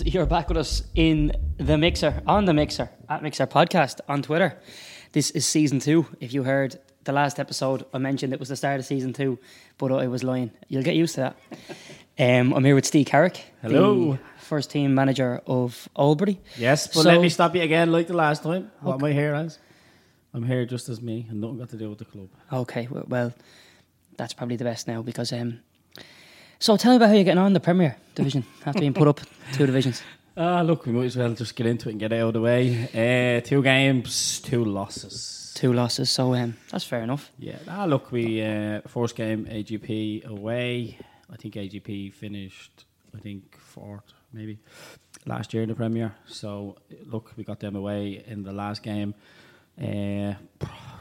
and you're back with us in the Mixer, on the Mixer, at Mixer Podcast on Twitter. This is season two. If you heard the last episode, I mentioned it was the start of season two, but I was lying. You'll get used to that. Um, I'm here with Steve Carrick. Hello. the first team manager of Albury. Yes, but So- let me stop you again like the last time. What am I here as? I'm here just as me and nothing got to do with the club. Okay, well, that's probably the best now because. Um, so tell me about how you're getting on in the Premier Division after being put up two divisions. Ah, look, we might as well just get into it and get it out of the way. Uh, two games, two losses. Two losses, so um, that's fair enough. Yeah, ah, look, we uh, first game AGP away. I think AGP finished, I think fourth maybe last year in the Premier. So look, we got them away in the last game. Uh,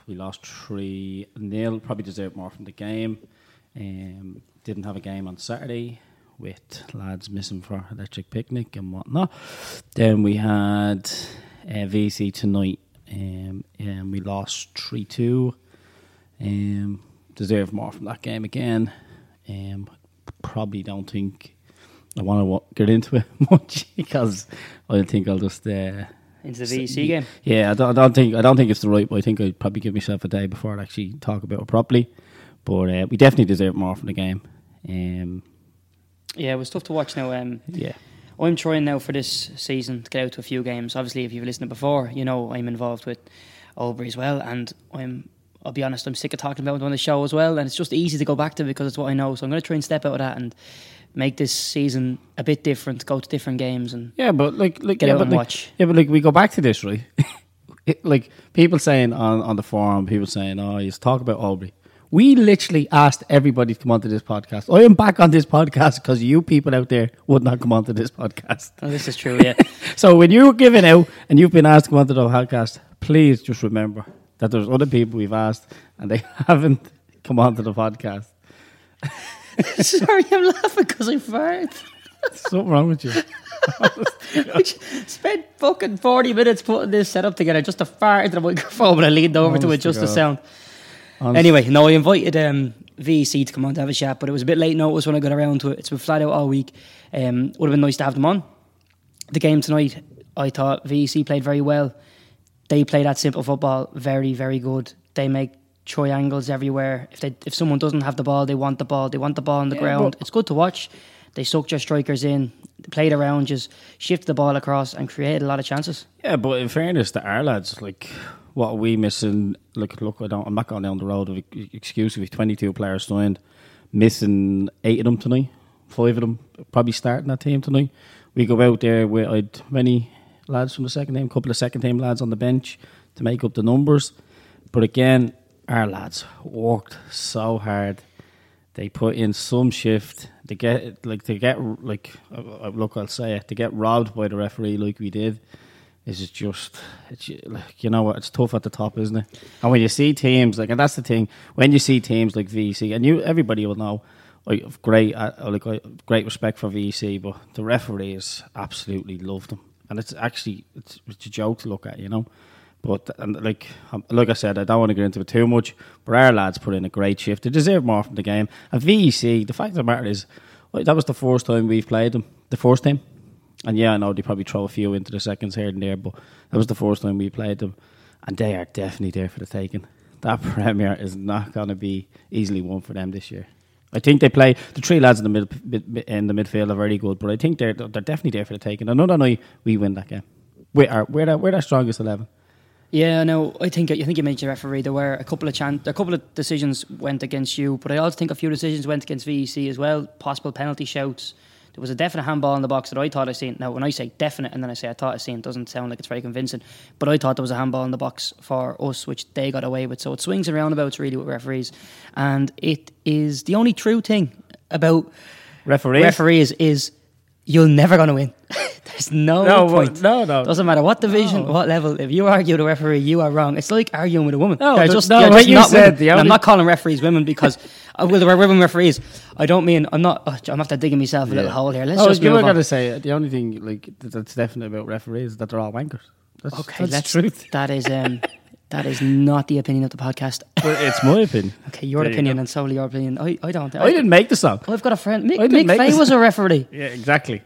we lost three nil. Probably deserved more from the game. Um, didn't have a game on Saturday with lads missing for electric picnic and whatnot. Then we had uh, VC tonight, um, and we lost three two. Um, deserve more from that game again. Um, probably don't think I want to get into it much because I think I'll just uh, Into the VC game. yeah. I don't, I don't think I don't think it's the right. But I think I'd probably give myself a day before I actually talk about it properly. But uh, we definitely deserve more from the game. Um, Yeah, it was tough to watch now. Um, yeah, I'm trying now for this season to get out to a few games. Obviously, if you've listened before, you know I'm involved with Albury as well, and I'm. I'll be honest, I'm sick of talking about it on the show as well, and it's just easy to go back to because it's what I know. So I'm going to try and step out of that and make this season a bit different, go to different games, and yeah. But like, like Get yeah, out but and like, watch. Yeah, but like we go back to this right. it, like people saying on on the forum, people saying, "Oh, you talk about Aubrey." We literally asked everybody to come onto this podcast. Oh, I am back on this podcast because you people out there would not come onto this podcast. oh, this is true. Yeah, So when you're giving out and you've been asked to come onto the podcast, please just remember that there's other people we've asked and they haven't come onto the podcast. sorry, I'm laughing because I farted. Something wrong with you. I spent fucking 40 minutes putting this setup together just to fart into the microphone when I leaned over oh, to Honest to adjust the sound. Honest- Anyway, no, I invited um, VC to come on to have a chat, but it was a bit late notice when I got around to it. It's been flat out all week. Um, would have been nice to have them on. The game tonight, I thought VEC played very well. They play that simple football very, very good. They make triangles everywhere. If they, if someone doesn't have the ball, they want the ball. They want the ball on the Yeah, ground. but- It's good to watch. They sucked your strikers in, played around, just shifted the ball across and created a lot of chances. Yeah, but in fairness to our lads, like what are we missing? Look, look, I don't. I'm not going down the road of ex- excuse with 22 players signed, missing eight of them tonight. Five of them probably starting that team tonight. We go out there with I'd many lads from the second team, a couple of second team lads on the bench to make up the numbers. But again, our lads worked so hard. They put in some shift. They get like to get like look, I'll say it. To get robbed by the referee like we did is just it's like you know what it's tough at the top, isn't it? And when you see teams like and that's the thing when you see teams like VC and you everybody will know. Have great, uh, like I great respect for VC, but the referees absolutely love them, and it's actually it's, it's a joke to look at, you know. But and like um, like I said, I don't want to get into it too much. But our lads put in a great shift. They deserve more from the game. And VEC, the fact of the matter is, that was the first time we've played them. The first time, and yeah, I know they probably throw a few into the seconds here and there, but that was the first time we played them, and they are definitely there for the taking. That Premier is not going to be easily won for them this year. I think they play the three lads in the mid, in the midfield are very good, but I think they're they're definitely there for the taking. Another night we win that game. We are we're our, we're strongest eleven. Yeah, no, I think I think you mentioned referee. There were a couple of chan- a couple of decisions went against you, but I also think a few decisions went against VEC as well. Possible penalty shouts. There was a definite handball in the box that I thought I seen. Now, when I say definite and then I say I thought I seen, it doesn't sound like it's very convincing. But I thought there was a handball in the box for us, which they got away with. So it swings and roundabouts really with referees, and it is the only true thing about Referees. referees is you're never going to win. There's no, No, point. no, no. Doesn't matter what division, No. what level. If you argue with a referee, you are wrong. It's like arguing with a woman. No, You're just, no, you're what just you not said, women. the And I'm not calling referees women because uh, well, there are women referees. I don't mean I'm not. Oh, I'm after digging myself a little hole here. Let's oh, just you move were on. going to say the only thing like that's definite about referees is that they're all wankers. That's, Okay, that's let's. truth. That is um, that is not the opinion of the podcast. Well, it's my opinion. Okay, your There opinion go. and solely your opinion. I, I don't. I didn't make the song. I've got a friend. Mick, I Mick make Fay this- was a referee. Yeah, exactly.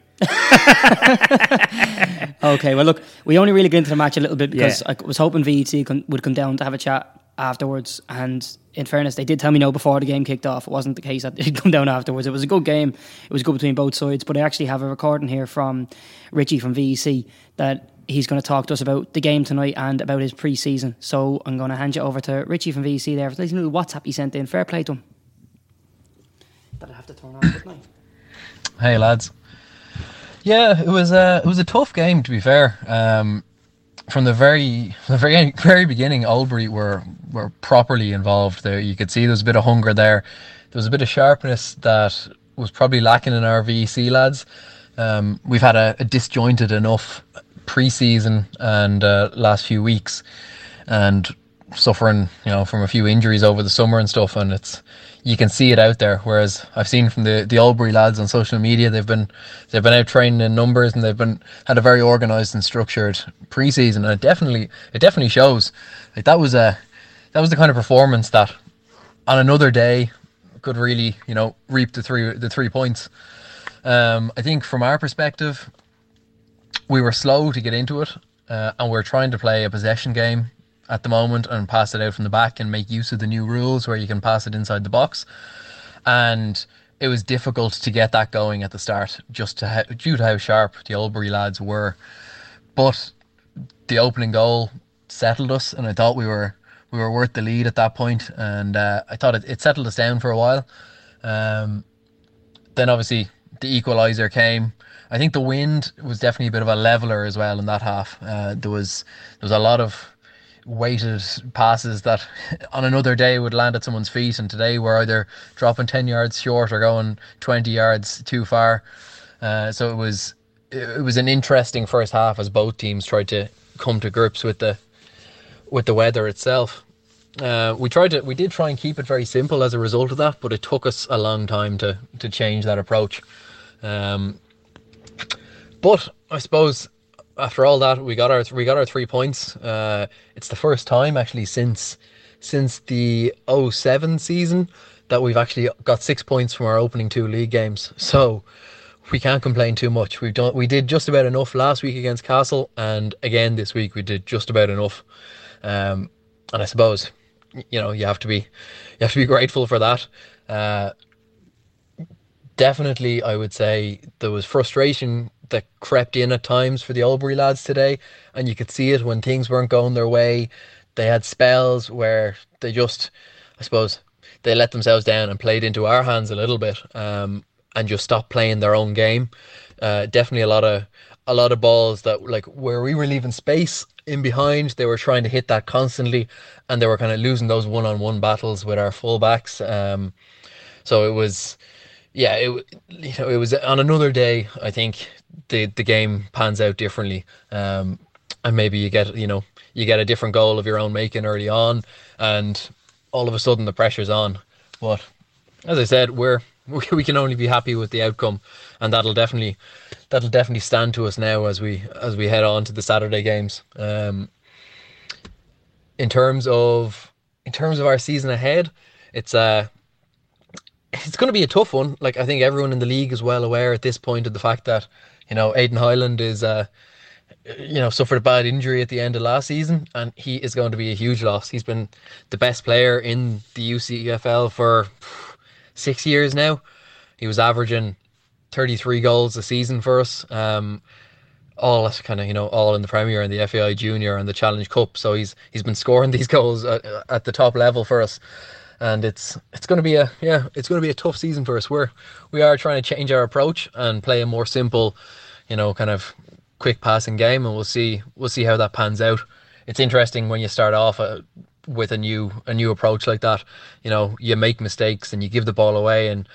okay, well, look, we only really get into the match a little bit because yeah. I was hoping VEC would come down to have a chat afterwards. And in fairness, they did tell me no before the game kicked off. It wasn't the case that they'd come down afterwards. It was a good game. It was good between both sides. But I actually have a recording here from Richie from VEC that he's going to talk to us about the game tonight and about his pre-season. So I'm going to hand you over to Richie from VEC there. There's a little WhatsApp he sent in. Fair play to him. But I have to turn on, didn't I? Hey lads. Yeah, it was a it was a tough game to be fair. Um, from the very the very very beginning, Albury were were properly involved there. You could see there was a bit of hunger there. There was a bit of sharpness that was probably lacking in our VEC lads. Um, we've had a, a, disjointed enough pre-season and uh, last few weeks, and suffering you know from a few injuries over the summer and stuff, and it's you can see it out there. Whereas I've seen from the the Albury lads on social media, they've been they've been out training in numbers and they've been had a very organised and structured preseason, and it definitely it definitely shows. Like that was a that was the kind of performance that on another day could really you know reap the three the three points. Um, I think from our perspective, we were slow to get into it, uh, and we we're trying to play a possession game at the moment and pass it out from the back and make use of the new rules where you can pass it inside the box. And it was difficult to get that going at the start, just to ha- due to how sharp the Albury lads were. But the opening goal settled us, and I thought we were we were worth the lead at that point, and uh, I thought it, it settled us down for a while. Um, then obviously the equaliser came. I think the wind was definitely a bit of a leveler as well in that half. Uh, there was there was a lot of weighted passes that on another day would land at someone's feet, and today we're either dropping ten yards short or going twenty yards too far. Uh, so it was it was an interesting first half as both teams tried to come to grips with the with the weather itself. Uh, we tried to we did try and keep it very simple as a result of that, but it took us a long time to to change that approach. Um, but I suppose after all that, we got our we got our three points. Uh, it's the first time actually since since the 07 season that we've actually got six points from our opening two league games. So we can't complain too much. We've done we did just about enough last week against Castle, and again this week we did just about enough. Um, and I suppose you know you have to be you have to be grateful for that. Uh, definitely, I would say there was frustration that crept in at times for the Albury lads today, and you could see it when things weren't going their way. They had spells where they just, I suppose, they let themselves down and played into our hands a little bit, um, and just stopped playing their own game. Uh, definitely a lot of a lot of balls that like where we were leaving space in behind, they were trying to hit that constantly, and they were kind of losing those one-on-one battles with our fullbacks. Um, so it was yeah, it you know it was on another day. I think the the game pans out differently, um, and maybe you get you know you get a different goal of your own making early on, and all of a sudden the pressure's on. But as I said, we're we can only be happy with the outcome, and that'll definitely that'll definitely stand to us now as we as we head on to the Saturday games. Um, in terms of in terms of our season ahead, it's uh it's going to be a tough one. Like I think everyone in the league is well aware at this point of the fact that you know Aiden Highland is uh you know suffered a bad injury at the end of last season, and he is going to be a huge loss. He's been the best player in the UCFL for six years now. He was averaging 33 goals a season for us. Um, all kind of you know all in the Premier and the FAI Junior and the Challenge Cup. So he's he's been scoring these goals at, at the top level for us and it's it's going to be a yeah it's going to be a tough season for us. We're we are trying to change our approach and play a more simple, you know, kind of quick passing game, and we'll see we'll see how that pans out. It's interesting when you start off uh, with a new a new approach like that. You know, you make mistakes and you give the ball away, and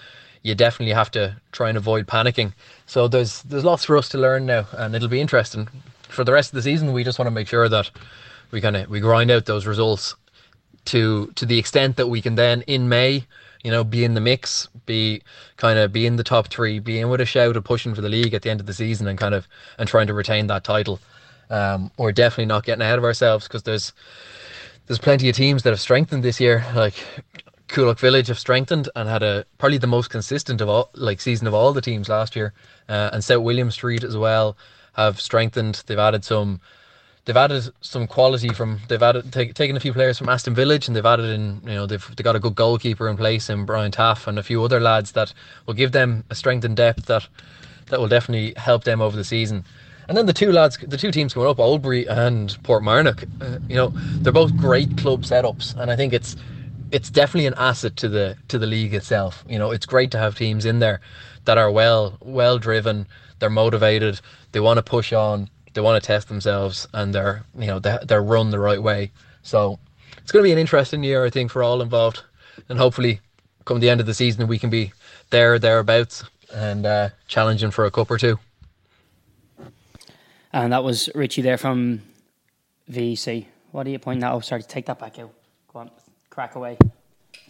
you definitely have to try and avoid panicking. So there's there's lots for us to learn now, and it'll be interesting for the rest of the season. We just want to make sure that we kind of we grind out those results to to the extent that we can then in May, you know, be in the mix, be kind of be in the top three, be in with a shout of pushing for the league at the end of the season, and kind of and trying to retain that title. Um, we're definitely not getting ahead of ourselves because there's there's plenty of teams that have strengthened this year. Like Coolock Village have strengthened and had a probably the most consistent of all like season of all the teams last year, uh, and South William Street as well have strengthened. They've added some. They've added some quality from. They've added take, taken a few players from Aston Village, and they've added in. You know, they've they got a good goalkeeper in place in Brian Taff and a few other lads that will give them a strength and depth that that will definitely help them over the season. And then the two lads, the two teams coming up, Oldbury and Portmarnock, uh, you know, they're both great club setups, and I think it's it's definitely an asset to the to the league itself. You know, it's great to have teams in there that are well well driven, they're motivated, they want to push on, they want to test themselves, and they're you know they they're run the right way. So it's going to be an interesting year, I think, for all involved, and hopefully, come the end of the season, we can be there thereabouts and uh, challenging for a cup or two. And that was Richie there from VC. What are you pointing at? Oh, sorry, take that back out. Go on, crack away.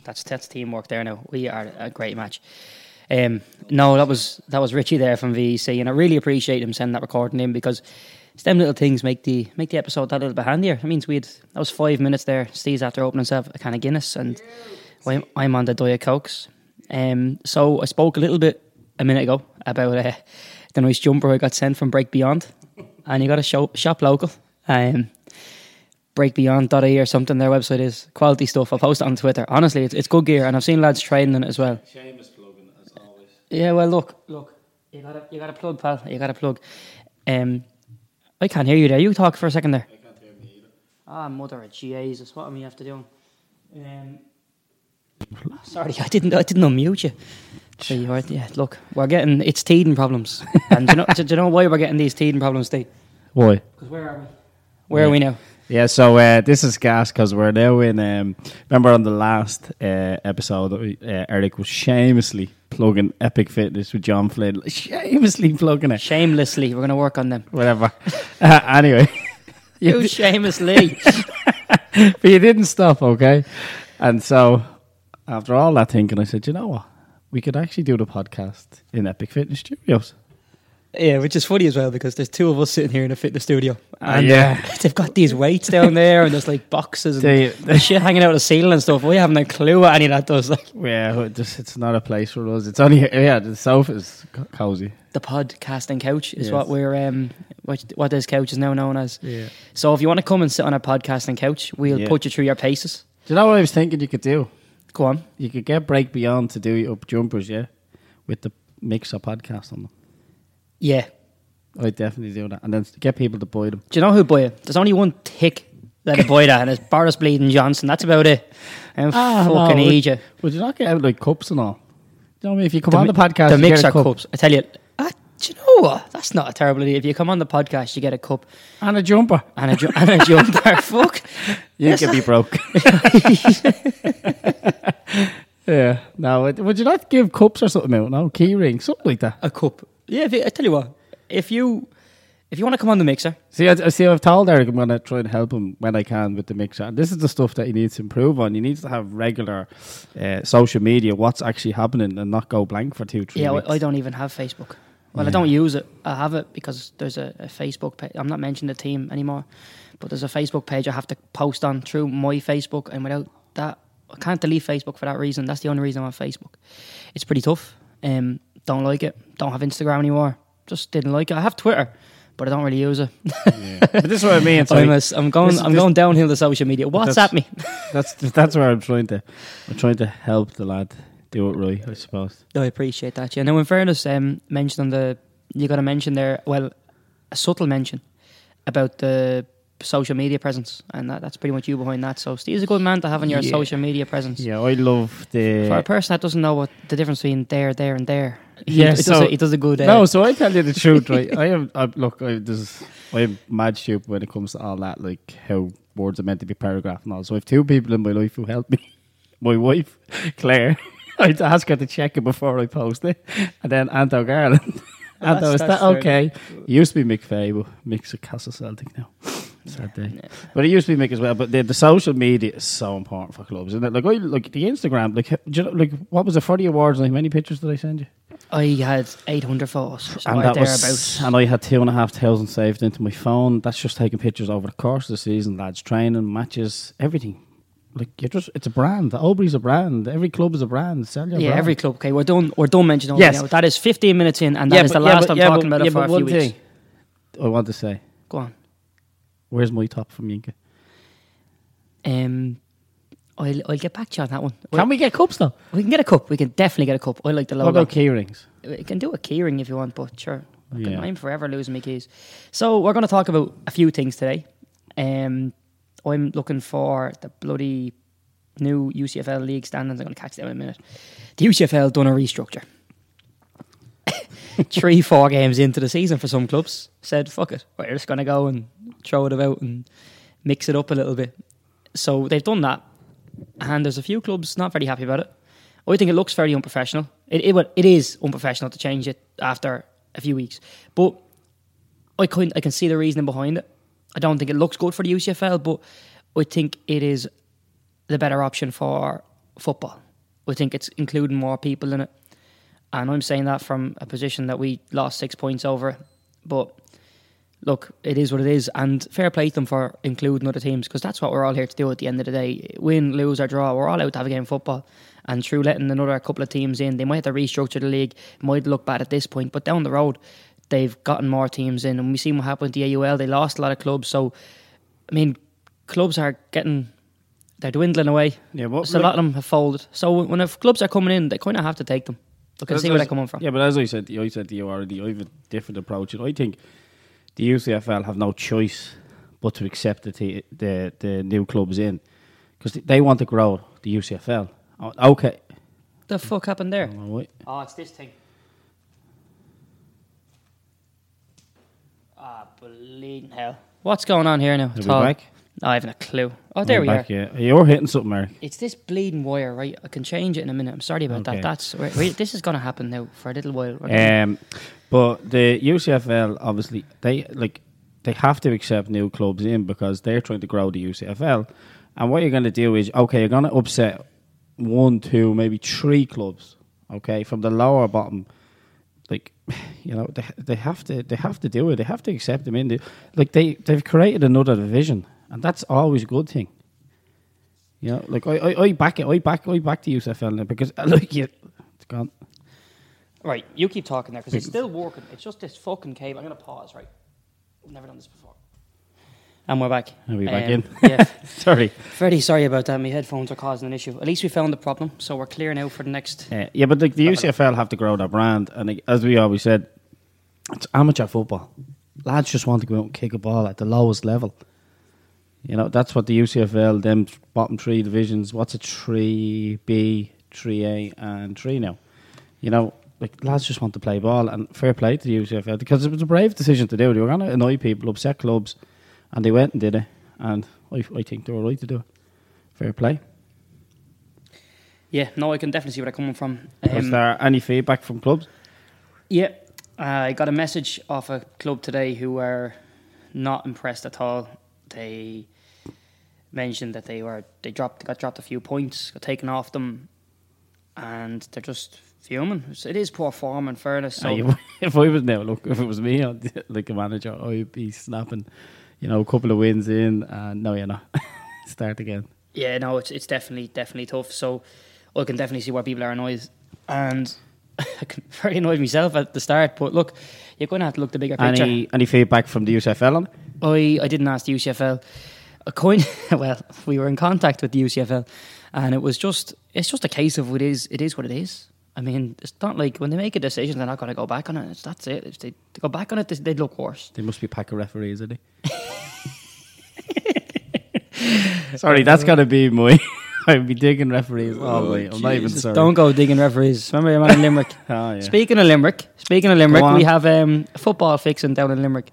That's that's teamwork there now. We are a great match. Um, no, that was that was Richie there from VC, and I really appreciate him sending that recording in because it's them little things make the make the episode that little bit handier. It means we had that was five minutes there. Steve's after opening himself a can of Guinness, and I'm, I'm on the Diet Cokes. Um, so I spoke a little bit a minute ago about uh, the nice jumper I got sent from Break Beyond, and you got to shop, shop local. Um, breakbeyond.ie or something their website is quality stuff i'll post it on twitter honestly it's, it's good gear and i've seen lads training in it as well Seamus plugging as always. yeah well look look you got to you got to plug pal you got to plug um i can't hear you there you talk for a second there I can't hear me either. ah mother of jesus what am I after doing um sorry i didn't i didn't unmute you so you are, yeah look we're getting it's teething problems and do you know do you know why we're getting these teething problems Steve? Why? because where are we where are we now Yeah, so uh, this is gas because we're now in. Um, remember on the last uh, episode, uh, Eric was shamelessly plugging Epic Fitness with John Flynn. Shamelessly plugging it. shamelessly we're going to work on them Whatever. Uh, anyway, you shamelessly but you didn't stop, okay? And so after all that thinking, I said, you know what? We could actually do the podcast in Epic Fitness Studios. Yeah, which is funny as well because there's two of us sitting here in a fitness studio, and yeah. uh, they've got these weights down there, and there's like boxes and They- shit hanging out of the ceiling and stuff. We haven't a clue what any of that does. Like Yeah, it just, it's not a place for us. It's only yeah, the sofa is cozy. the podcasting couch is Yes. what we're um what what this couch is now known as. Yeah. So if you want to come and sit on a podcasting couch, we'll Yeah. put you through your paces. Do you know what I was thinking you could do? Go on. You could get Break Beyond to do up jumpers, yeah, with the mixer podcast on them. Yeah. I'd definitely do that, and then get people to buy them. Do you know who buy it? There's only one tick that'll buy that, and it's Boris Bleeding Johnson. That's about it. I'm Ah, fucking no, would- you. Would you not get out like cups and all? Do you know what I mean? If you come The on the podcast, the you get a cup cups. I tell you, ah, do you know what? That's not a terrible idea. If you come on the podcast, you get a cup and a jumper. and a, ju- and a jumper. Fuck. You could be broke. yeah. No, would- would you not give cups or something out? No, key ring, something like that. A cup. Yeah, if you, I tell you what. If you if you want to come on the mixer, See, I, I see. I've told Eric I'm going to try and help him when I can with the mixer. And this is the stuff that he needs to improve on. He needs to have regular uh, social media. What's actually happening, and not go blank for two, three yeah, weeks. I, I don't even have Facebook. Well, I don't use it. I have it because there's a, a Facebook page. I'm not mentioning the team anymore, but there's a Facebook page I have to post on through my Facebook, and without that, I can't delete Facebook for that reason. That's the only reason I'm on Facebook. It's pretty tough. Um, don't like it. Don't have Instagram anymore. Just didn't like it. I have Twitter, but I don't really use it. Yeah. but this is what I mean. I'm, a, I'm going. This- I'm this- going downhill to social media. WhatsApp That's- me. that's that's where I'm trying to. I'm trying to help the lad do it right. I suppose. No, I appreciate that. Yeah. Now, in fairness, um, mention on the you got to mention there. Well, a subtle mention about the social media presence, and that, that's pretty much you behind that. So, Steve's a good man to have on your Yeah. social media presence. Yeah, I love the. For a person that doesn't know what the difference between there, there, and there, he, Yeah, he, does, so- a, he does a good. Uh, No, so I tell you the truth, right? I am. I, look, I, this, I'm mad stupid when it comes to all that, like how words are meant to be paragraphed and all. So I have two people in my life who help me. My wife, Claire. I'd ask her to check it before I post it, and then Anto Garland. Well, Anto, that's- is that fair okay? It used to be McVeigh, but Mick's a Castle Celtic now. Sad day. Yeah. But it used to be Mick as well. But the, the social media is so important for clubs, isn't it? Like, I, like the Instagram, like, do you know, like what was it for the awards? Like, how many pictures did I send you? I had 800 photos, and or that thereabouts. was, and I had two and a half thousand saved into my phone. That's just taking pictures over the course of the season, lads. Training, matches, everything. like you're just it's a brand. Albury's a brand. Every club is a brand. Sell your yeah, brand. every club. Okay, we're done. We're done mentioning all Yes. now. That is 15 minutes in, and that is but- the last but- I'm yeah, talking but- about yeah, it for a few weeks. thing I want to say, Go on. Where's my top from Yinka? Um, I'll, I'll get back to you on that one. Can we get cups though? We can get a cup. We can definitely get a cup. I like the What logo. about key rings? We can do a keyring if you want, but sure. Yeah. I'm forever losing my keys. So we're going to talk about a few things today. Um, I'm looking for the bloody new UCFL league standings. I'm going to catch them in a minute. The UCFL done a restructure. Three, four games into the season for some clubs said, "Fuck it, we're just going to go and throw it about and mix it up a little bit." So they've done that, and there's a few clubs not very happy about it. I think it looks very unprofessional. It, it it is unprofessional to change it after a few weeks, but I can I can see the reasoning behind it. I don't think it looks good for the UCFL, but I think it is the better option for football. I think it's including more people in it, and I'm saying that from a position that we lost six points over. But look, it is what it is, and fair play to them for including other teams because that's what we're all here to do at the end of the day. Win, lose, or draw, we're all out to have a game of football. And through letting another couple of teams in, they might have to restructure the league. Might look bad at this point, but down the road, they've gotten more teams in, and we seen what happened to the AUL. They lost a lot of clubs, so I mean, clubs are getting they're dwindling away. Yeah, but So a lot of them have folded. So when if clubs are coming in, they kind of have to take them. Look and see where they're coming from. Yeah, but as I said, I said to you already, I have a different approach. And I think the UCFL have no choice but to accept the t- the, the new clubs in because they want to grow the UCFL. Okay. The fuck happened there? Oh. Oh, it's this thing. Ah, bleeding hell. What's going on here now? Are we back? Oh, I haven't a clue. Oh, there I'm we back, are. Yeah. You're hitting something, Eric. It's this bleeding wire, right? I can change it in a minute. I'm sorry about Okay. that. That's wait, wait, this is going to happen now for a little while. Um, but the UCFL obviously they like they have to accept new clubs in because they're trying to grow the UCFL. And what you're going to do is okay, you're going to upset one, two, maybe three clubs. Okay, from the lower bottom, like you know they they have to they have to do it. They have to accept them in. They, like they they've created another division, and that's always a good thing. You know, like I I, I back it. I back I back the UCFL now because like you, it's gone. Right, you keep talking there because it's still working. It's just this fucking cable. I'm going to pause, right? I've never done this before. And we're back. Are we back Um, in? yeah. Sorry. Very sorry about that. My headphones are causing an issue. At least we found the problem, so we're clear now for the next. Uh, yeah, but like the UCFL have to grow their brand, and like, as we always said, it's amateur football. Lads just want to go out and kick a ball at the lowest level. You know, that's what the UCFL, them bottom three divisions. What's a three B, three A, and three now? You know, like lads just want to play ball, and fair play to the UCFL because it was a brave decision to do. They were going to annoy people, upset clubs, and they went and did it. And I, I think they were right to do it. Fair play. Yeah, no, I can definitely see where they're coming from. Was Um, there any feedback from clubs? Yeah, uh, I got a message off a club today who were not impressed at all. They mentioned that they were they dropped got dropped a few points, got taken off them, and they're just fuming. It is poor form and fairness. So if- I was now, look, if it was me, I'd, like a manager, I'd be snapping, you know, a couple of wins in, and no, you're not. Start again. yeah, no, it's it's definitely definitely tough. So I can definitely see why people are annoyed, and I can very annoyed myself at the start. But look, you're going to have to look the bigger picture. Any any feedback from the UCFL on it? I, I didn't ask the UCFL. A coin. Well, we were in contact with the UCFL, and it was just it's just a case of it is it is what it is. I mean, it's not like when they make a decision, they're not going to go back on it. It's, that's it. If they, they go back on it, they- they'd look worse. They must be pack of referees, are they? Sorry, that's got to be my. I'd be digging referees all the way. I'm not even Jesus, sorry. Don't go digging referees. Remember your man in Limerick. Oh, yeah. Speaking of Limerick, speaking of Limerick, we have um, a football fixing down in Limerick.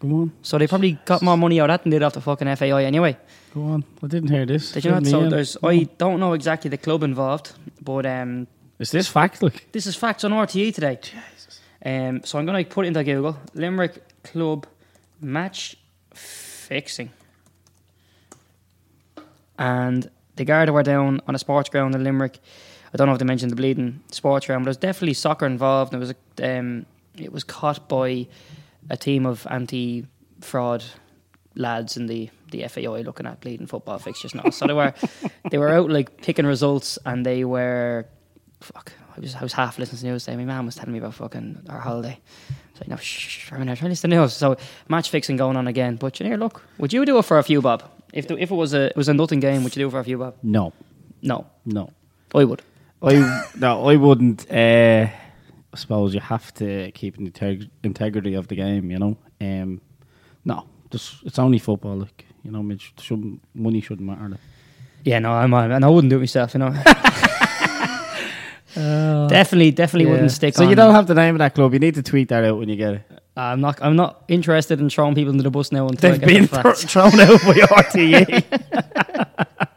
Go on, So they probably got more money out of that than they did off the fucking FAI anyway. go on. I didn't hear this. Did you not? So in. there's I don't know exactly the club involved, but um, Is this fact? Look, This is facts on RTE today. Um, so I'm going to put it into Google Limerick Club match fixing. And the Garda were down on a sports ground in Limerick. I don't know if they mentioned the bleeding sports ground, but there's definitely soccer involved. And it was a, um, it was caught by a team of anti-fraud lads in the the FAI looking at bleeding football fixtures now. So they were they were out like picking results, and they were fuck. I was I was half listening to the news. Today. My mum was telling me about fucking our holiday. So no, shh, I'm trying to listen to the news. So match fixing going on again. But you know, look, would you do it for a few bob? If the, if it was a it was a nothing game, would you do it for a few bob? No, No, no. I would. I no, I wouldn't. Uh, I suppose you have to keep the integ- integrity of the game. You know. Um, no, just it's only football. Like you know, shouldn't, money shouldn't matter. Like. Yeah, no, I'm and I wouldn't do it myself. You know. definitely, definitely wouldn't stick. So on. you don't have the name of that club. You need to tweet that out when you get it. I'm not. I'm not interested in throwing people into the bus now until They've been the thro- thrown out by RTE.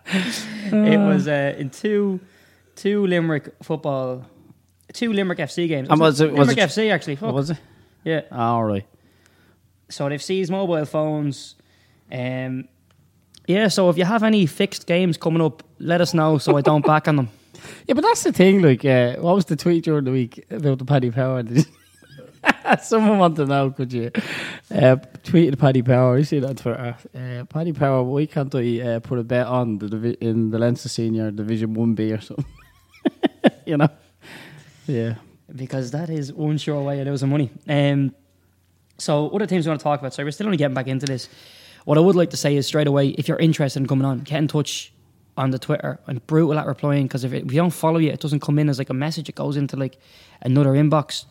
it was uh, in two two Limerick football, two Limerick FC games. And was it- was Limerick it- FC actually? Fuck. was it? Yeah. All right. So they've seized mobile phones. Um, yeah. So if you have any fixed games coming up, let us know so I don't back on them. Yeah, but that's the thing. Like, uh, what was the tweet during the week about the Paddy Power? Someone want to know? Could you uh, tweet the Paddy Power? You see that Twitter? Uh, Paddy Power. Why can't I uh, put a bet on the divi- in the Leinster Senior Division One B or something? you know? Yeah. because that is one sure way of losing money. Um, so other teams we want to talk about. So we're still only getting back into this. What I would like to say is straight away, if you're interested in coming on, get in touch on the Twitter. I'm brutal at replying because if, it, if you don't follow you, it doesn't come in as like a message. It goes into like another inbox.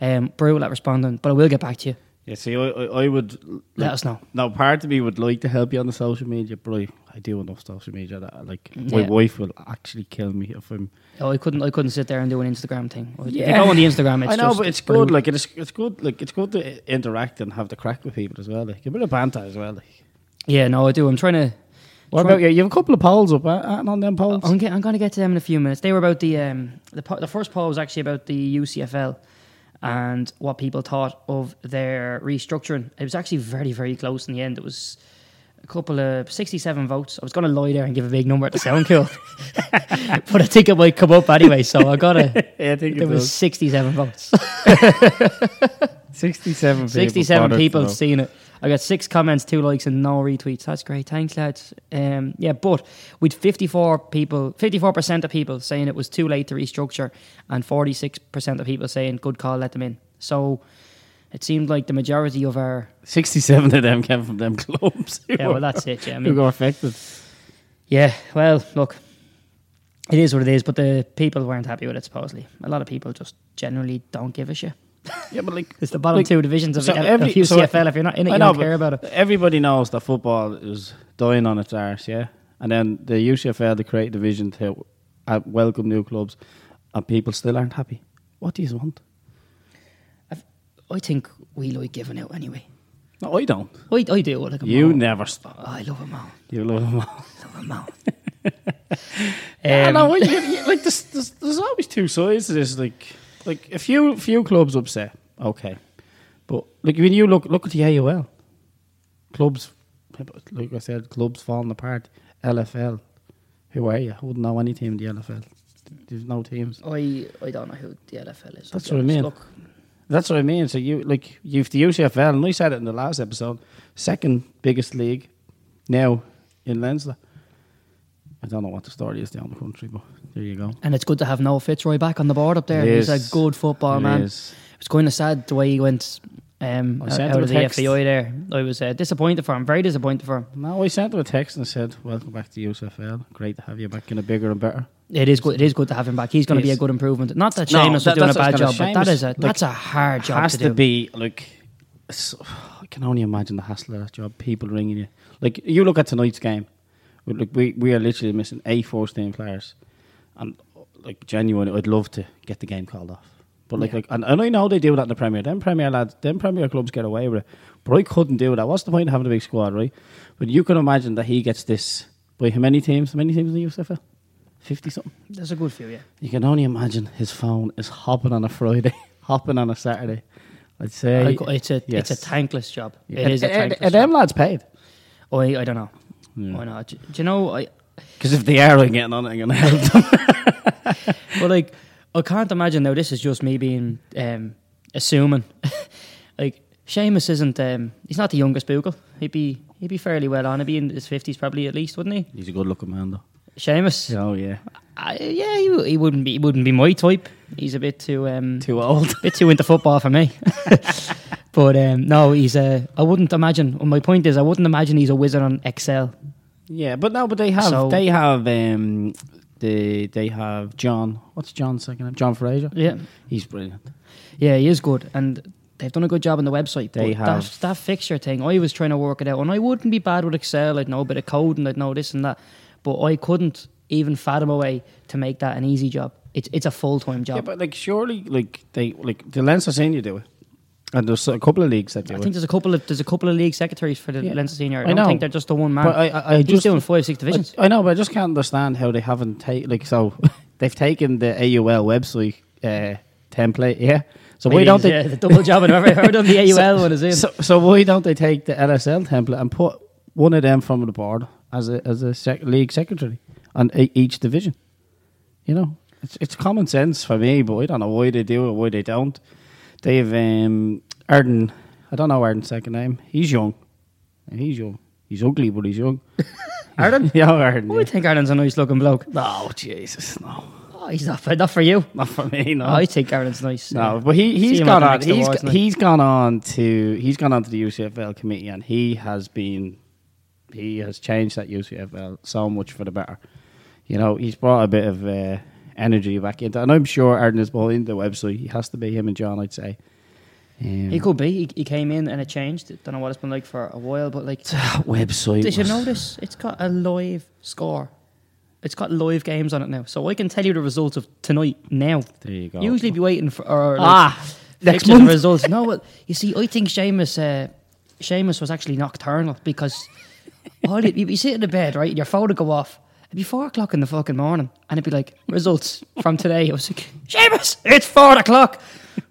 Um, brutal at responding, but I will get back to you. Yeah. See, I, I, I would Let us know. Now, part of me would like to help you on the social media, but I, I do enough social media that like my Yeah. wife will actually kill me if I'm. Oh, I couldn't. I couldn't sit there and do an Instagram thing. If you Yeah. go on the Instagram, it's I know, just but it's brutal. good. Like it's it's good. Like it's good to interact and have the crack with people as well. Like a bit of banter as well. Like. Yeah, no, I do. I'm trying to. What about you? You have a couple of polls up, uh, on them polls. I'm, I'm going to get to them in a few minutes. They were about the um, the po- the first poll was actually about the UCFL and what people thought of their restructuring. It was actually very very close in the end. It was a couple of 67 votes. I was going to lie there and give a big number at the sound cool, but I think it might come up anyway. So I got to. yeah, I think There was 67 votes. sixty-seven. People 67 people seen it. I got six comments, two likes, and no retweets. That's great. Thanks, lads. Um, yeah, but with 54 people, 54% of people saying it was too late to restructure, and 46% of people saying good call, let them in. So it seemed like the majority of our. Sixty-seven of them came from them clubs. Yeah, well, that's it. Yeah, I who got affected. yeah, well, look, it is what it is, but the people weren't happy with it, supposedly. A lot of people just generally don't give a shit. Yeah, but like It's the bottom Like, two divisions of, so of every- so UCFL. if you're not in it, I you know, don't care about it. Everybody knows that football is dying on its arse, yeah. And then the UCFL, the create division to uh, welcome new clubs, and people still aren't happy. What do you want? I think we like giving out anyway. No, I don't. I, I do. I like You all. never stop. Oh, I love them all. You love them all. Love them all. I um, know. you- you- like there's, there's, there's always two sides to this. Like, like a few few clubs upset, okay, but like when you look look at the AUL clubs, like I said, clubs falling apart. LFL, who are you? I wouldn't know any team in the LFL. There's no teams. I, I don't know who the LFL is. That's what I mean. Look, That's what I mean. So you like you've the UCFL, and I said it in the last episode, second biggest league now in Leinster. I don't know what the story is down the country, but there you go. and it's good to have Noah Fitzroy back on the board up there. It He's is. a good football It man. is. It's kind of sad the way he went um, I out sent out him of a the text. FAI there. I was uh, disappointed for him. Very disappointed for him. No, I sent him a text and said, "Welcome back to USFL. Great to have you back in a bigger and better." It is good. It is good to have him back. He's going to be a Yes. good improvement. Not that No, Seamus was that- doing a that's what I bad job, but that Seamus, is a like, that's a hard job has to, to, do. be like. it's- I can only imagine the hassle of that job. People ringing you. Like you look at tonight's game. We- Like we we are literally missing eight first team players, and like genuinely, I'd love to get the game called off. But like, Yeah. like and, and I know they do that in the Premier. Them Premier lads, them Premier clubs get away with it. But I couldn't do that. What's the point of having a big squad, right? But you can imagine that he gets this by how many teams? How many teams in the USFL? Fifty something. There's a good few, yeah. You can only imagine his phone is hopping on a Friday, hopping on a Saturday. I'd say it's a yes. it's a thankless job. Yeah. It is a And- thankless and, and job. them lads paid Oh, I, I don't know. Yeah. Why not? Do, do you know? I because if they are getting on it, I'm gonna help them. but like I can't imagine now. This is just me being um, assuming. like Seamus isn't. Um, he's not the youngest Bogle. He'd be he'd be fairly well on. He'd be in his fifties probably at least, wouldn't he? He's a good looking man though. Seamus. Oh yeah, Uh, yeah, he, he wouldn't be. He wouldn't be my type. He's a bit too um, too old. bit too into football for me. but um, no, he's. Uh, I wouldn't imagine. Well, my point is, I wouldn't imagine he's a wizard on Excel. yeah, but no, but they have So- they have um they they have John. What's John's second name? John Fraser. Yeah, He's brilliant. yeah, he is good, and they've done a good job on the website. They but have. that, that fixture thing. I was trying to work it out, and I wouldn't be bad with Excel. I'd know a bit of code, and I'd know this and that, but I couldn't even fathom a way to make that an easy job. It's it's a full time job. Yeah, but like surely like they like the Leinster senior do it, and there's a couple of leagues that do I it. think there's a couple of there's a couple of league secretaries for the Yeah. Leinster senior. I, I don't know. think they're just the one man. But I, I, I He's just doing five six divisions. I, I know, but I just can't understand how they haven't taken like so. they've taken the AUL website uh, template, yeah. So why don't it's, they? yeah, the double job? I've never heard of the AUL one is in. So, so why don't they take the LSL template and put one of them from the board as a as a sec- league secretary on e- each division? You know, it's it's common sense for me, but I don't know why they do it, why they don't. They've um, Arden. I don't know Arden's second name. He's young. He's young. He's ugly, but he's young. Arden? yeah, Arden. Oh, I think Arden's a nice looking bloke. No, Jesus, no, Oh, he's not not for you. not for me. No, Oh, I think Arden's nice. No, but he he's gone on. He's he's gone on to he's gone on to the UCFL committee, and he has been he has changed that UCFL so much for the better. You know, he's brought a bit of uh, energy back into, and I'm sure Arden is behind the website. He has to be him and John, I'd say. Um, He could be. He, he came in and it changed. Don't know what it's been like for a while, but like, website. did you notice? It's got a live score. It's got live games on it now, so I can tell you the results of tonight now. There you go. Usually, be waiting for or like, ah next the month. results. No, well, you see, I think Seamus, uh, Seamus was actually nocturnal because all you, be sitting in bed, right? Your phone would go off. It'd be four o'clock in the fucking morning, and it'd be like results from today. I was like, Seamus, it's four o'clock.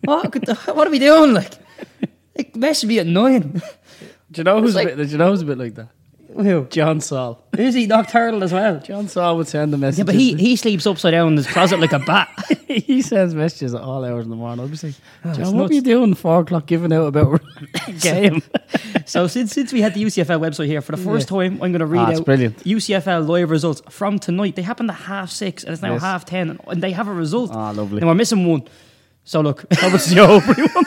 What? the- What are we doing? Like, it me at nine. Do you know who's like- a bit? Do you know who's a bit like that? Who? John Saul. Is he nocturnal as well? John Saul would send the messages. Yeah, but he, he sleeps upside down in his closet like a bat. he sends messages at all hours in the morning. Like, Oh, John, what nuts. are you doing four o'clock giving out about game? So since since we had the UCFL website here for the first time, I'm going to read Ah, out brilliant. UCFL live results from tonight. They happened at half six, and it's now Yes. half ten, and they have a result. Ah, lovely. And we're missing one. So look, How was the Aubrey one?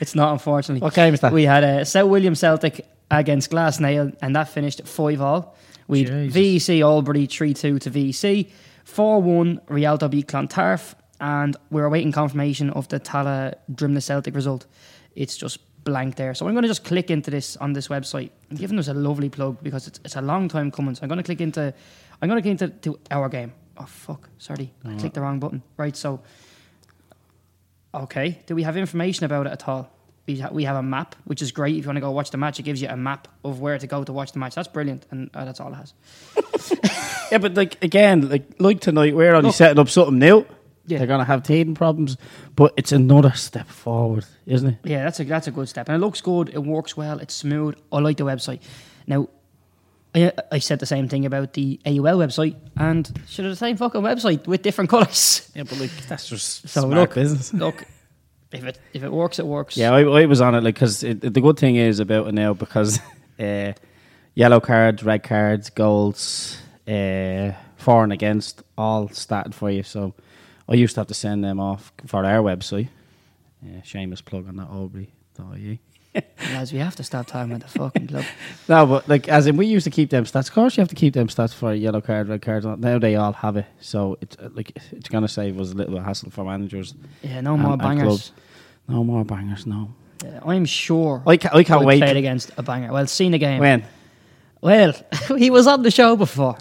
It's not unfortunately. What game is that? We had a South William Celtic against Glasnail, and that finished five all. We. VEC Albury three two to VEC, four one Rialto beat Clontarf, and we're awaiting confirmation of the Tala Drimnagh Celtic result. It's just blank there. So I'm going to just click into this on this website. I'm giving us a lovely plug because it's, it's a long time coming. So I'm going to click into I'm going to click into to our game. Oh fuck! Sorry, I clicked the wrong button. Right, so Okay. Do we have information about it at all? We, ha- we have a map, which is great. If you want to go watch the match, it gives you a map of where to go to watch the match. That's brilliant, and uh, that's all it has. Yeah, but like again, like like tonight, we're only Look. setting up something new. Yeah. They're gonna have teething problems, but it's another step forward, isn't it? Yeah, that's a that's a good step, and it looks good. It works well. It's smooth. I like the website. Now, I, I said the same thing about the AUL website, and should have the same fucking website with different colours. Yeah, but like that's just So smart look, business. look, if it if it works, it works. Yeah, I, I was on it like because the good thing is about it now because uh, yellow cards, red cards, goals, uh, for and against, all started for you. So I used to have to send them off for our website. Uh, shameless plug on that Aubrey.ie. Guys, we have to stop talking about the fucking club. No, but like as in we used to keep them stats. Of course, you have to keep them stats for yellow card, red cards. Now they all have it, so it's uh, like it's gonna save us a little hassle for managers. Yeah, no And- more bangers. No more bangers. No, Yeah, I'm sure. I can't. I can't wait. played against a banger. Well, seen a game. When Well, he was on the show before.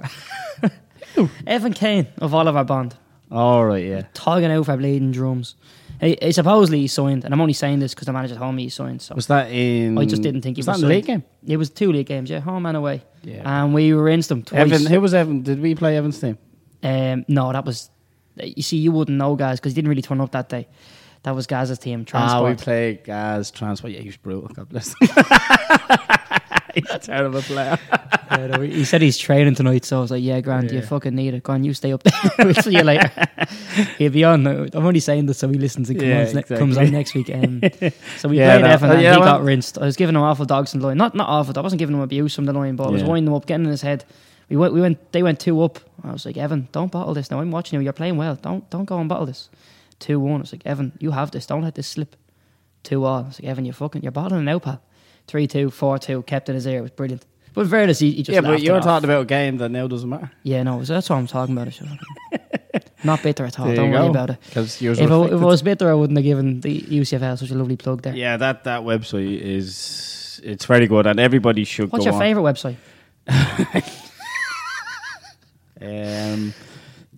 Evan Kane of Oliver Bond, all right, yeah. togging out for bleeding drums. He, he supposedly he signed, and I'm only saying this because the manager told me he signed. So Was that in? I just didn't think he was was, that in the league game. It was two league games, yeah, home and away. Yeah. and we were in them twice. Evan, who was Evan? Did we play Evan's team? Um, no, that was. You see, you wouldn't know, guys, because he didn't really turn up that day. That was Gaz's team, Ah, we played Gaz Transport. Yeah, he was brutal. God bless. He's a terrible player. Yeah, he said he's training tonight, so I was like, "Yeah, Grant, you Yeah. fucking need it. Go on, you stay up there. we'll see you later." He'll be on. I'm only saying this so he listens and comes, Yeah, exactly. comes on next week. Um, so we Yeah, played Evan, uh, and yeah, he well- got rinsed. I was giving him awful dogs from the line. Not not awful. I wasn't giving him abuse from the line, but I was winding him up, getting in his head. We went. We went. They went two up. I was like, Evan, don't bottle this. Now I'm watching you. You're playing well. Don't don't go and bottle this. Two one. I was like, Evan, you have this. Don't let this slip. Two all. I was like, Evan, you're fucking. You're bottling now, pal. Three two, four two. Kept in his ear. It was brilliant. But in fairness, he, he just yeah, but you're talking about a game that now doesn't matter. Yeah, no, that's what I'm talking about. Not bitter at all. There Don't worry go. about it. Because If I, if I affected. was bitter, I wouldn't have given the UCFL such a lovely plug there. Yeah, that, that website is it's very good, and everybody should go. What's go your on. favourite website? Um,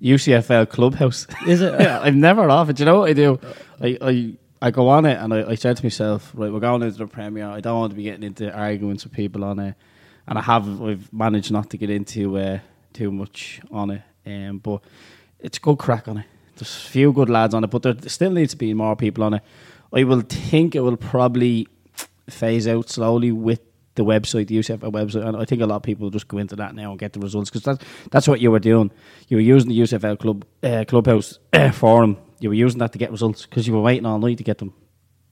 UCFL Clubhouse. Is it? yeah, I'm never off it. You know what I do? I, I, I go on it and I, I said to myself, right, we're going into the premiere. I don't want to be getting into arguments with people on it, and I have. I've managed not to get into uh, too much on it. Um, but it's good crack on it. There's a few good lads on it, but there still needs to be more people on it. I will think it will probably phase out slowly with the website, the UCFL website, and I think a lot of people just go into that now and get the results because that's that's what you were doing. You were using the UCFL club uh, clubhouse forum. You were using that to get results because you were waiting all night to get them.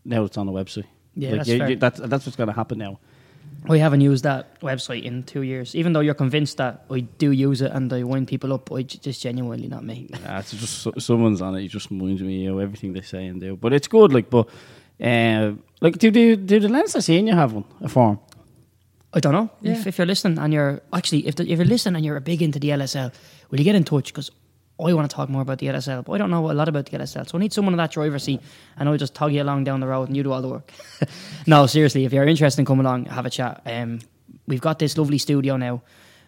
Now it's on the website. Yeah, that's you- fair. you- that's that's what's going to happen now. I haven't used that website in two years. Even though you're convinced that I do use it and I wind people up, I j- just genuinely not me. Nah, it's just so, someone's on it. It just reminds me of everything they say and do. But it's good. Like, but uh, like, do do do the Leinster senior have one a form? I don't know Yeah. if, if you're listening and you're actually if, the, if you're listening and you're a big into the LSL, will you get in touch? Because I want to talk more about the LSL, but I don't know a lot about the LSL, so I need someone in that driver's seat, and I'll just tug you along down the road, and you do all the work. no, seriously, if you're interested in coming along, have a chat. Um, we've got this lovely studio now,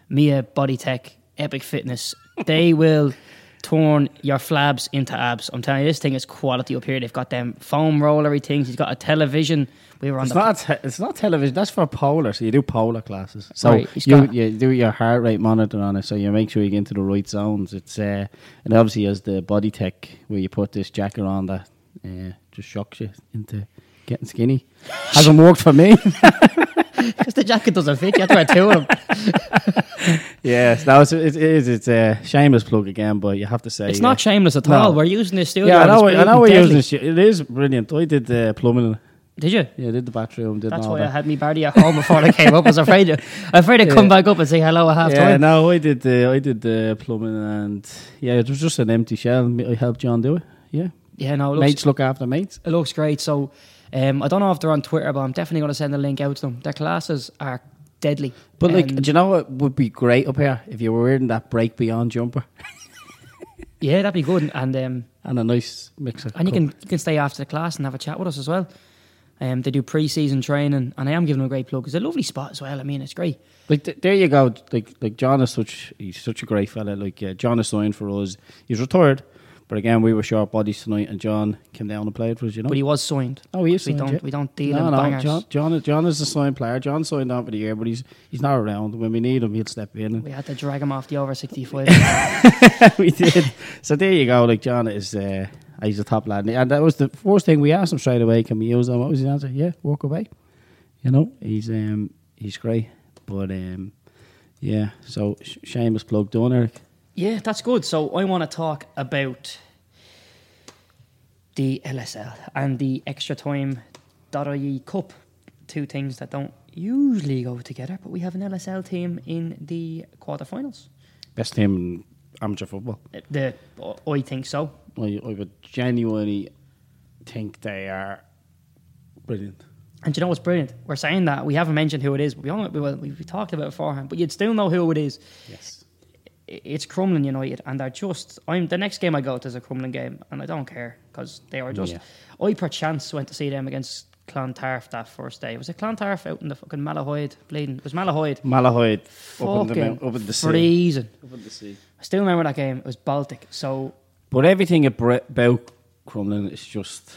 Mia Body Tech, Epic Fitness. They will turn your flabs into abs. I'm telling you, this thing is quality up here. They've got them foam rollery things. He's got a television. We were on It's the not. Te- it's not television. That's for polar. So you do polar classes. So Right, you got- you do your heart rate monitor on it. So you make sure you get into the right zones. It's uh, and obviously has the body tech where you put this jacket on that uh, just shocks you into getting skinny. Hasn't worked for me. Because the jacket doesn't fit. You have to wear two of them. yes, now it's it is it's a shameless plug again, but you have to say It's uh, not shameless at No. all. We're using this studio. Yeah, I know. I know. We're deadly. using this. It is brilliant. I did the plumbing. Did you? Yeah, I did the bathroom. Did That's why that. I had me Barty at home before I came up. I was afraid. To, afraid to come back up and say hello at half yeah, time. no, I did the I did the plumbing and yeah, it was just an empty shell. I helped John do it. Yeah, Yeah, no, it looks, mates look after mates. it looks great. So, um, I don't know if they're on Twitter, but I'm definitely going to send a link out to them. Their classes are deadly. But like, Um, do you know what would be great up here if you were wearing that break beyond jumper yeah, that'd be good. And um, and a nice mix of. and you can you can stay after the class and have a chat with us as well. Um, they do pre-season training, and I am giving them a great plug. It's a lovely spot as well. I mean, it's great. like th- there you go. Like like John is such he's such a great fella. Like uh, John is signed for us. He's retired, but again we were short bodies tonight, and John came down and played for us. You know. But he was signed. oh, he is We signed, don't yeah. we don't deal no, in no, bangers. John, John, John is a signed player. John signed on for the year, but he's he's not around. When we need him, he'll step in. We had to drag him off the over sixty five. we did. So there you go. Like John is, uh, he's a top lad, and that was the first thing we asked him straight away. Can we use him? What was his answer? Yeah, walk away. You know, he's um, he's great, but um, yeah. So sh- shameless plug, done, Eric. Yeah, that's good. So I want to talk about the LSL and the extra time .ie Cup. Two things that don't usually go together, but we have an LSL team in the quarterfinals. Best team in amateur football. Uh, The I think so. I, I would genuinely think they are brilliant. And you know what's brilliant? We're saying that we haven't mentioned who it is. But we only we, we, we talked about it beforehand, but you'd still know who it is. Yes. I- It's Crumlin United, and they're just. I'm the next game I go to is a Crumlin game, and I don't care because they are just. Yeah. I perchance went to see them against Clontarf that first day. Was it Clontarf out in the fucking Malahide bleeding? It was Malahide. Malahide up in the Fucking mount- up in the sea. freezing. Up in the sea. I still remember that game. It was Baltic. So But everything about Crumlin is just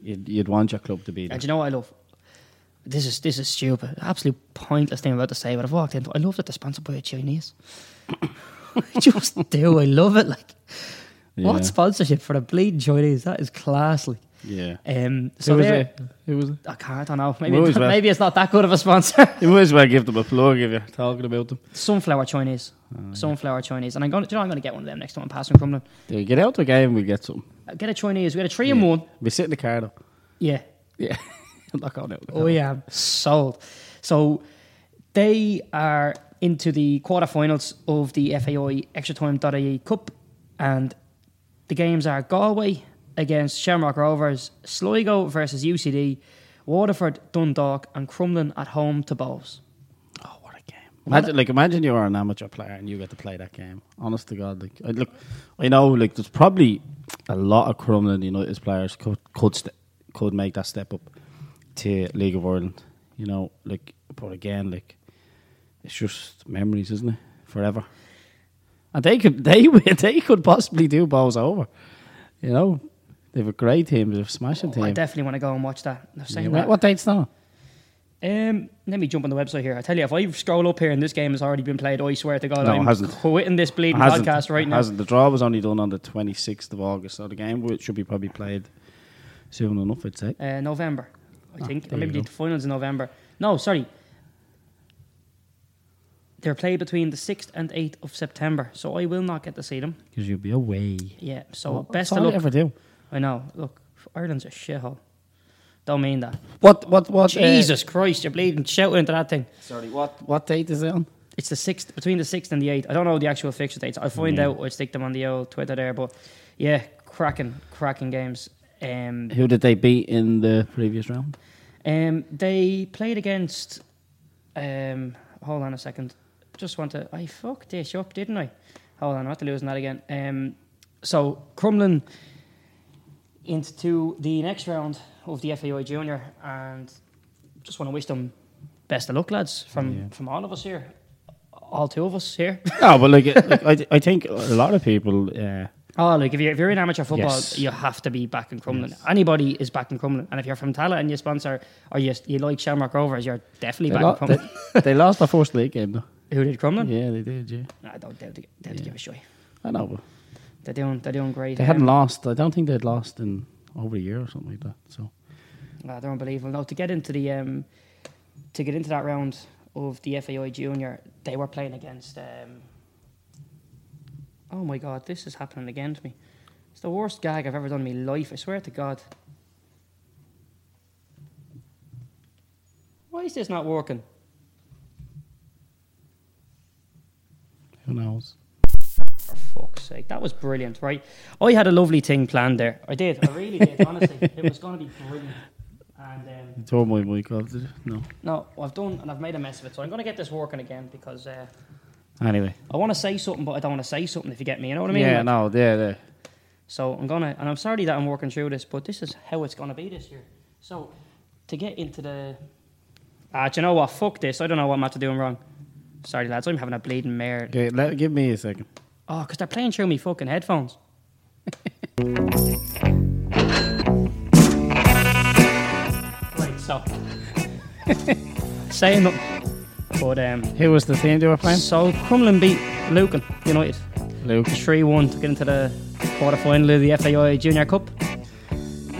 you'd, you'd want your club to be there. And you know what I love? This is this is stupid, absolute pointless thing I'm about to say, but I've walked into. I love that they're sponsored by a Chinese. I just do. I love it. Like, Yeah. what sponsorship for the bleeding Chinese? That is class. Like, Yeah. Um, so Who was they're- it? Who was it? I can't. I don't know. Maybe Might as well. maybe it's not that good of a sponsor. You might as well give them a plug if you're talking about them. Sunflower Chinese. Oh, Sunflower Chinese. And I'm going. to You know, I'm going to get one of them next time I'm passing Crumlin. Yeah, get out to a game, we get some. Get a Chinese. We had a three and one. We sit in the car though. Yeah. Yeah. I'm not going out. Oh yeah, sold. So they are into the quarterfinals of the FAI Extra Time.ie Cup, and the games are Galway against Shamrock Rovers, Sligo versus UCD, Waterford, Dundalk, and Crumlin at home to Bohs. Oh, what a game! Imagine, like, imagine you're an amateur player and you get to play that game. Honest to God, like, I, look, I know, like, there's probably a lot of Crumlin United players could could st- could make that step up to League of Ireland. You know, like, but again, like, it's just memories, isn't it? Forever. And they could, they they could possibly do balls over. You know, they have a great team, they have a smashing Oh, I definitely want to go and watch that. They're saying Yeah, what, that. what date's that? Um, let me jump on the website here. I tell you, if I scroll up here and this game has already been played, I swear to God, No, I'm hasn't. quitting this bleeding Hasn't- podcast right now. Hasn't. The draw was only done on the 26th of August, so the game will- should be probably played soon enough, I'd say. uh, November, I Ah, think. Or maybe the go. finals in November. No, sorry. They're played between the 6th and 8th of September, so I will not get to see them. Because you'll be away. Yeah, so Well, best that's of all luck. you ever do. I know. Look, Ireland's a shithole. Don't mean that. What, what, what? uh, Jesus Christ, you're bleeding shouting into that thing. sorry, what, what date is it on? It's the 6th, between the 6th and the 8th. I don't know the actual fixture dates. I'll find Yeah. out. I'll stick them on the old Twitter there. But yeah, cracking, cracking games. Um, Who did they beat in the previous round? Um, they played against. Um, hold on a second. Just want to. I fucked this up, didn't I? Hold on, I'm not losing that again. Um, so Crumlin into the next round of the FAI Junior, and just want to wish them best of luck, lads, from Yeah. from all of us here, all two of us here. No, but like, like I, I think a lot of people, uh, Oh, like if you're, if you're in amateur football, Yes. you have to be back in Crumlin. Yes. Anybody is back in Crumlin, and if you're from Tallaght and you sponsor or you you like Shamrock Rovers, you're definitely they, back lo- in Crumlin. they, they lost their first league game though. Who did Crumlin? Yeah, they did. Yeah, I don't. They'll, they'll Yeah. give a shy. I know. But They're doing. They're doing great. they hadn't lost. I don't think they'd lost in over a year or something like that. So ah, they're unbelievable. Now to get into the um, to get into that round of the FAI Junior, they were playing against. Um, oh my God, this is happening again to me. It's the worst gag I've ever done in my life. I swear to God. Why is this not working? Who knows? For fuck's sake, that was brilliant, right? I had a lovely thing planned there. I did. I really did. Honestly, it was going to be brilliant. And um, You tore my mic off, did you? No. no, I've done and I've made a mess of it. So I'm going to get this working again because uh, Anyway. I want to say something, but I don't want to say something. If you get me, you know what I mean? yeah, Like, no, yeah, yeah. So I'm gonna, and I'm sorry that I'm working through this, but this is how it's gonna be this year. So to get into the, ah, do you know what? Fuck this. I don't know what I'm doing wrong. Sorry, lads. I'm having a bleeding mare. Okay, let, give me a second. Oh, because they're playing through me fucking headphones. right, so saying that, but um, Who was the team they were playing? so Crumlin beat Lucan United Luke. three one to get into the quarter final of the FAI Junior Cup.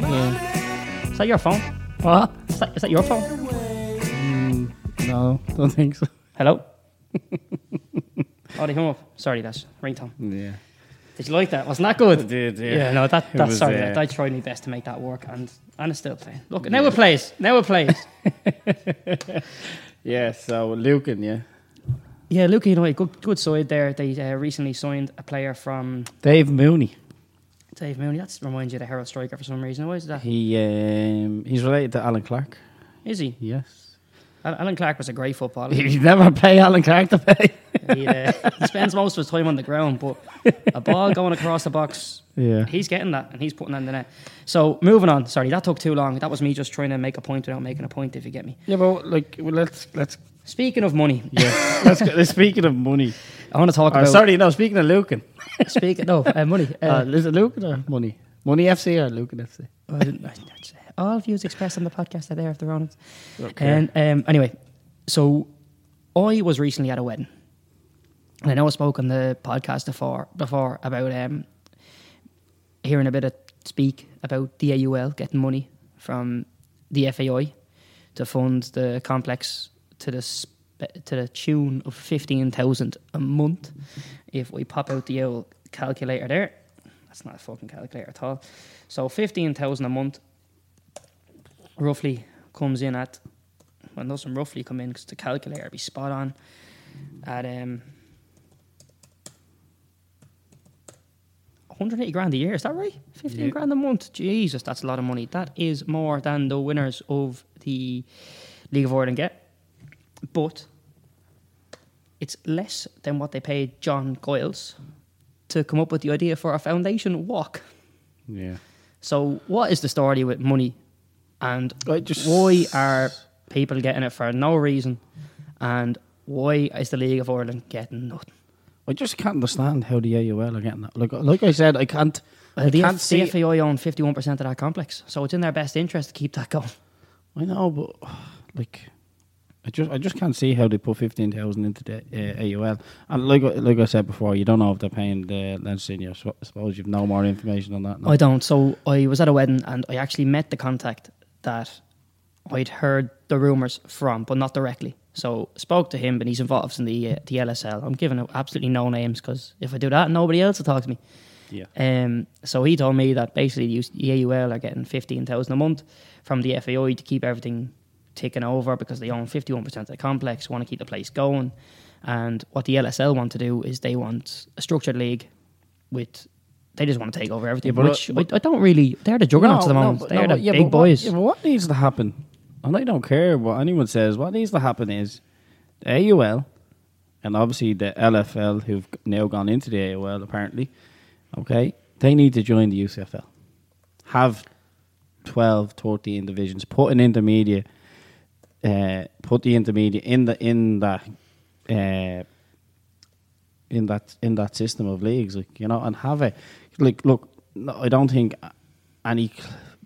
Yeah. Is that your phone? What? Is that, is that your phone? Mm, no, don't think so. Hello. Oh, they come up. Sorry, that's ringtone. Yeah. Did you like that? Wasn't that good? I did, yeah. Yeah, no, that, It that's was, sorry. uh, I tried my best to make that work, and and it's still playing. Look, now it plays. Now it plays. Yeah, so Lucan, yeah. yeah, Luke, you know, good good side there. They uh, recently signed a player from Dave Mooney. Dave Mooney. That reminds you of the Herald Striker for some reason. Why is that? He um, he's related to Alan Clark. Is he? Yes. Al- Alan Clark was a great footballer. You never pay Alan Clark to pay. he, uh, he spends most of his time on the ground, but a ball going across the box, Yeah. he's getting that and he's putting that in the net. So moving on. Sorry, that took too long. That was me just trying to make a point without making a point. If you get me. Yeah, but like, well, let's let's Speaking of money, yeah, let's go. Speaking of money, I want to talk oh, about. sorry, no. Speaking of Lucan, Speaking no uh, money. uh, Uh, is it Lucan or money? Money FC or Lucan FC? All views expressed on the podcast are there if they're on it. Okay. And um, anyway, so I was recently at a wedding. And I know I spoke on the podcast before before about um, hearing a bit of speak about the AUL getting money from the FAI to fund the complex to the spe- to the tune of fifteen thousand a month. If we pop out the old calculator there, that's not a fucking calculator at all. So fifteen thousand a month, roughly comes in at. Well, doesn't roughly come in because the calculator be spot on at um. 180 grand a year, is that right? 15 Yeah. grand a month. Jesus, that's a lot of money. That is more than the winners of the League of Ireland get. But it's less than what they paid John Giles to come up with the idea for a foundation walk. Yeah. So, what is the story with money? And just- why are people getting it for no reason? And why is the League of Ireland getting nothing? I just can't understand how the AUL are getting that. Like, like I said, I can't. Uh, I the, can't F- see. FAI own 51% of that complex, so it's in their best interest to keep that going. I know, but like, I just, I just can't see how they put fifteen thousand into the uh, AUL. And like, I- like I said before, you don't know if they're paying the Leinster senior. So I suppose you've no more information on that. No? I don't. So I was at a wedding and I actually met the contact that I'd heard the rumours from, but not directly. So spoke to him, but he's involved in the uh, the LSL. I'm giving absolutely no names because if I do that, nobody else will talk to me. Yeah. Um, so he told me that basically the AUL are getting fifteen thousand a month from the FAI to keep everything taken over because they own fifty one percent of the complex, want to keep the place going, and what the LSL want to do is they want a structured league with. They just want to take over everything, Yeah, but, which I, I don't really. They're the juggernauts No, at the moment. but- they're no, the yeah, big what- boys. yeah, what needs to happen? And I don't care what anyone says. What needs to happen is the AUL and obviously the LFL, who've now gone into the AUL apparently. Okay, they need to join the UCFL. Have 12, 13 divisions. Put an intermediate. Uh, put the intermediate in the in that. Uh, in that in that system of leagues, like you know, and have it. Like, look, I don't think any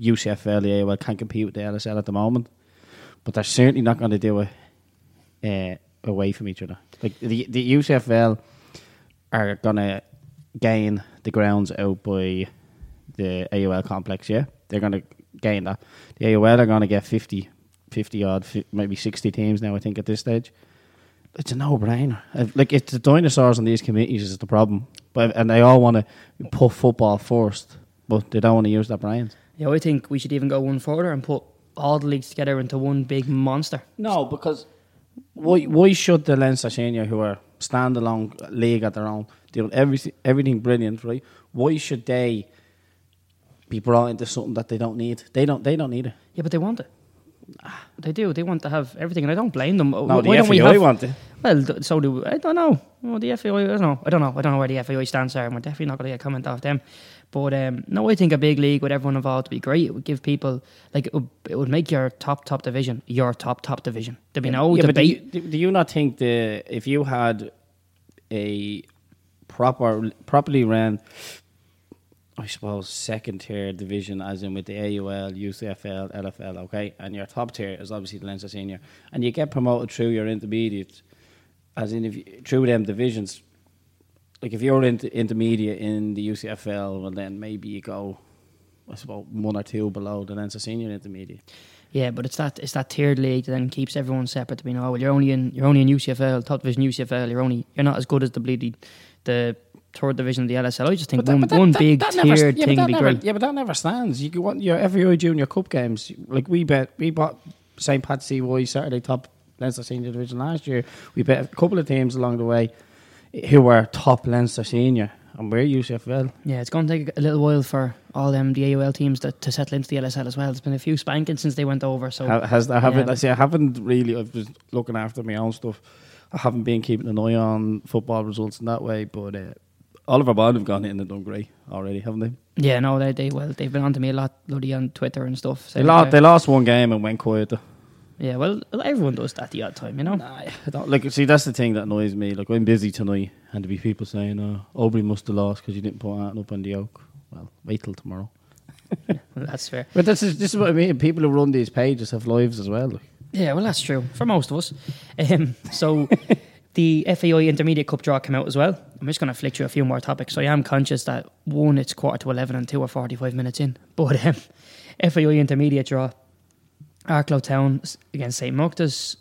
UCFL the AUL can compete with the LSL at the moment, but they're certainly not going to do it uh, away from each other. Like the the UCFL are going to gain the grounds out by the AUL complex. Yeah, they're going to gain that. The AUL are going to get 50, 50 odd, maybe sixty teams now. I think at this stage. It's a no-brainer. Uh, Like it's the dinosaurs on these committees is the problem, but and they all want to put football first, but they don't want to use their brains. Yeah, I think we should even go one further and put all the leagues together into one big monster. No, because why why should the Leinster Senior, who are standalone league at their own, doing everything everything brilliant, right? Why should they be brought into something that they don't need? They don't they don't need it. Yeah, but they want it. They do. They want to have everything, and I don't blame them. No, Why the don't we FAI have- want it. Well, so do I. Don't know. Well, the FAI. I don't know. I don't know. I don't know where the FAI stands are. and We're definitely not going to get a comment off them. But um, no, I think a big league with everyone involved would be great. It would give people like it would, it would make your top top division your top top division. There'd be no yeah, but do you, debate. do you not think the if you had a proper properly ran I suppose second tier division as in with the AUL, UCFL, LFL, okay? And your top tier is obviously the Leinster Senior. And you get promoted through your intermediate as in if you, through them divisions. Like if you're into intermediate in the UCFL, well then maybe you go I suppose one or two below the Leinster Senior intermediate. Yeah, but it's that it's that tiered league that then keeps everyone separate. To be no, well, you're only in you're only in UCFL, top division UCFL. You're only you're not as good as the bleedy the third division of the LSL. I just think that- one that- one that- big that never- tiered yeah, thing that would be never- great. Yeah, but that never stands. You want your FAI Junior Cup games. Like we bet, we bought St. Pat CY Saturday top Leinster Senior Division last year. We bet a couple of teams along the way who were top Leinster Senior, and we're UCFL. Yeah, it's going to take a little while for all them the AUL teams to, to settle into the LSL as well. There's been a few spankings since they went over. So Ha- Has I haven't? Yeah. I say I haven't really. I've been looking after my own stuff. I haven't been keeping an eye on football results in that way, but. Uh, Oliver Bond have gone in and done great already, haven't they? yeah, no, they they well they've been on to me a lot, bloody on Twitter and stuff. They lost. They lost one game and went quiet. though. yeah, well, everyone does that the odd time, you know. Nah, I don't, like see that's the thing that annoys me. Like I'm busy tonight, and to be people saying, "Oh, Aubrey must have lost because you didn't put up on the oak." Well, wait till tomorrow. Well, that's fair. But this is this is what I mean. People who run these pages have lives as well. Like. Yeah, well, that's true for most of us. Um, so the FAI Intermediate Cup draw came out as well. I'm just going to flick you a few more topics. So I am conscious that one, it's quarter to 11 and two are 45 minutes in. But um, FAI intermediate draw, Arklow Town against St. Mochta's,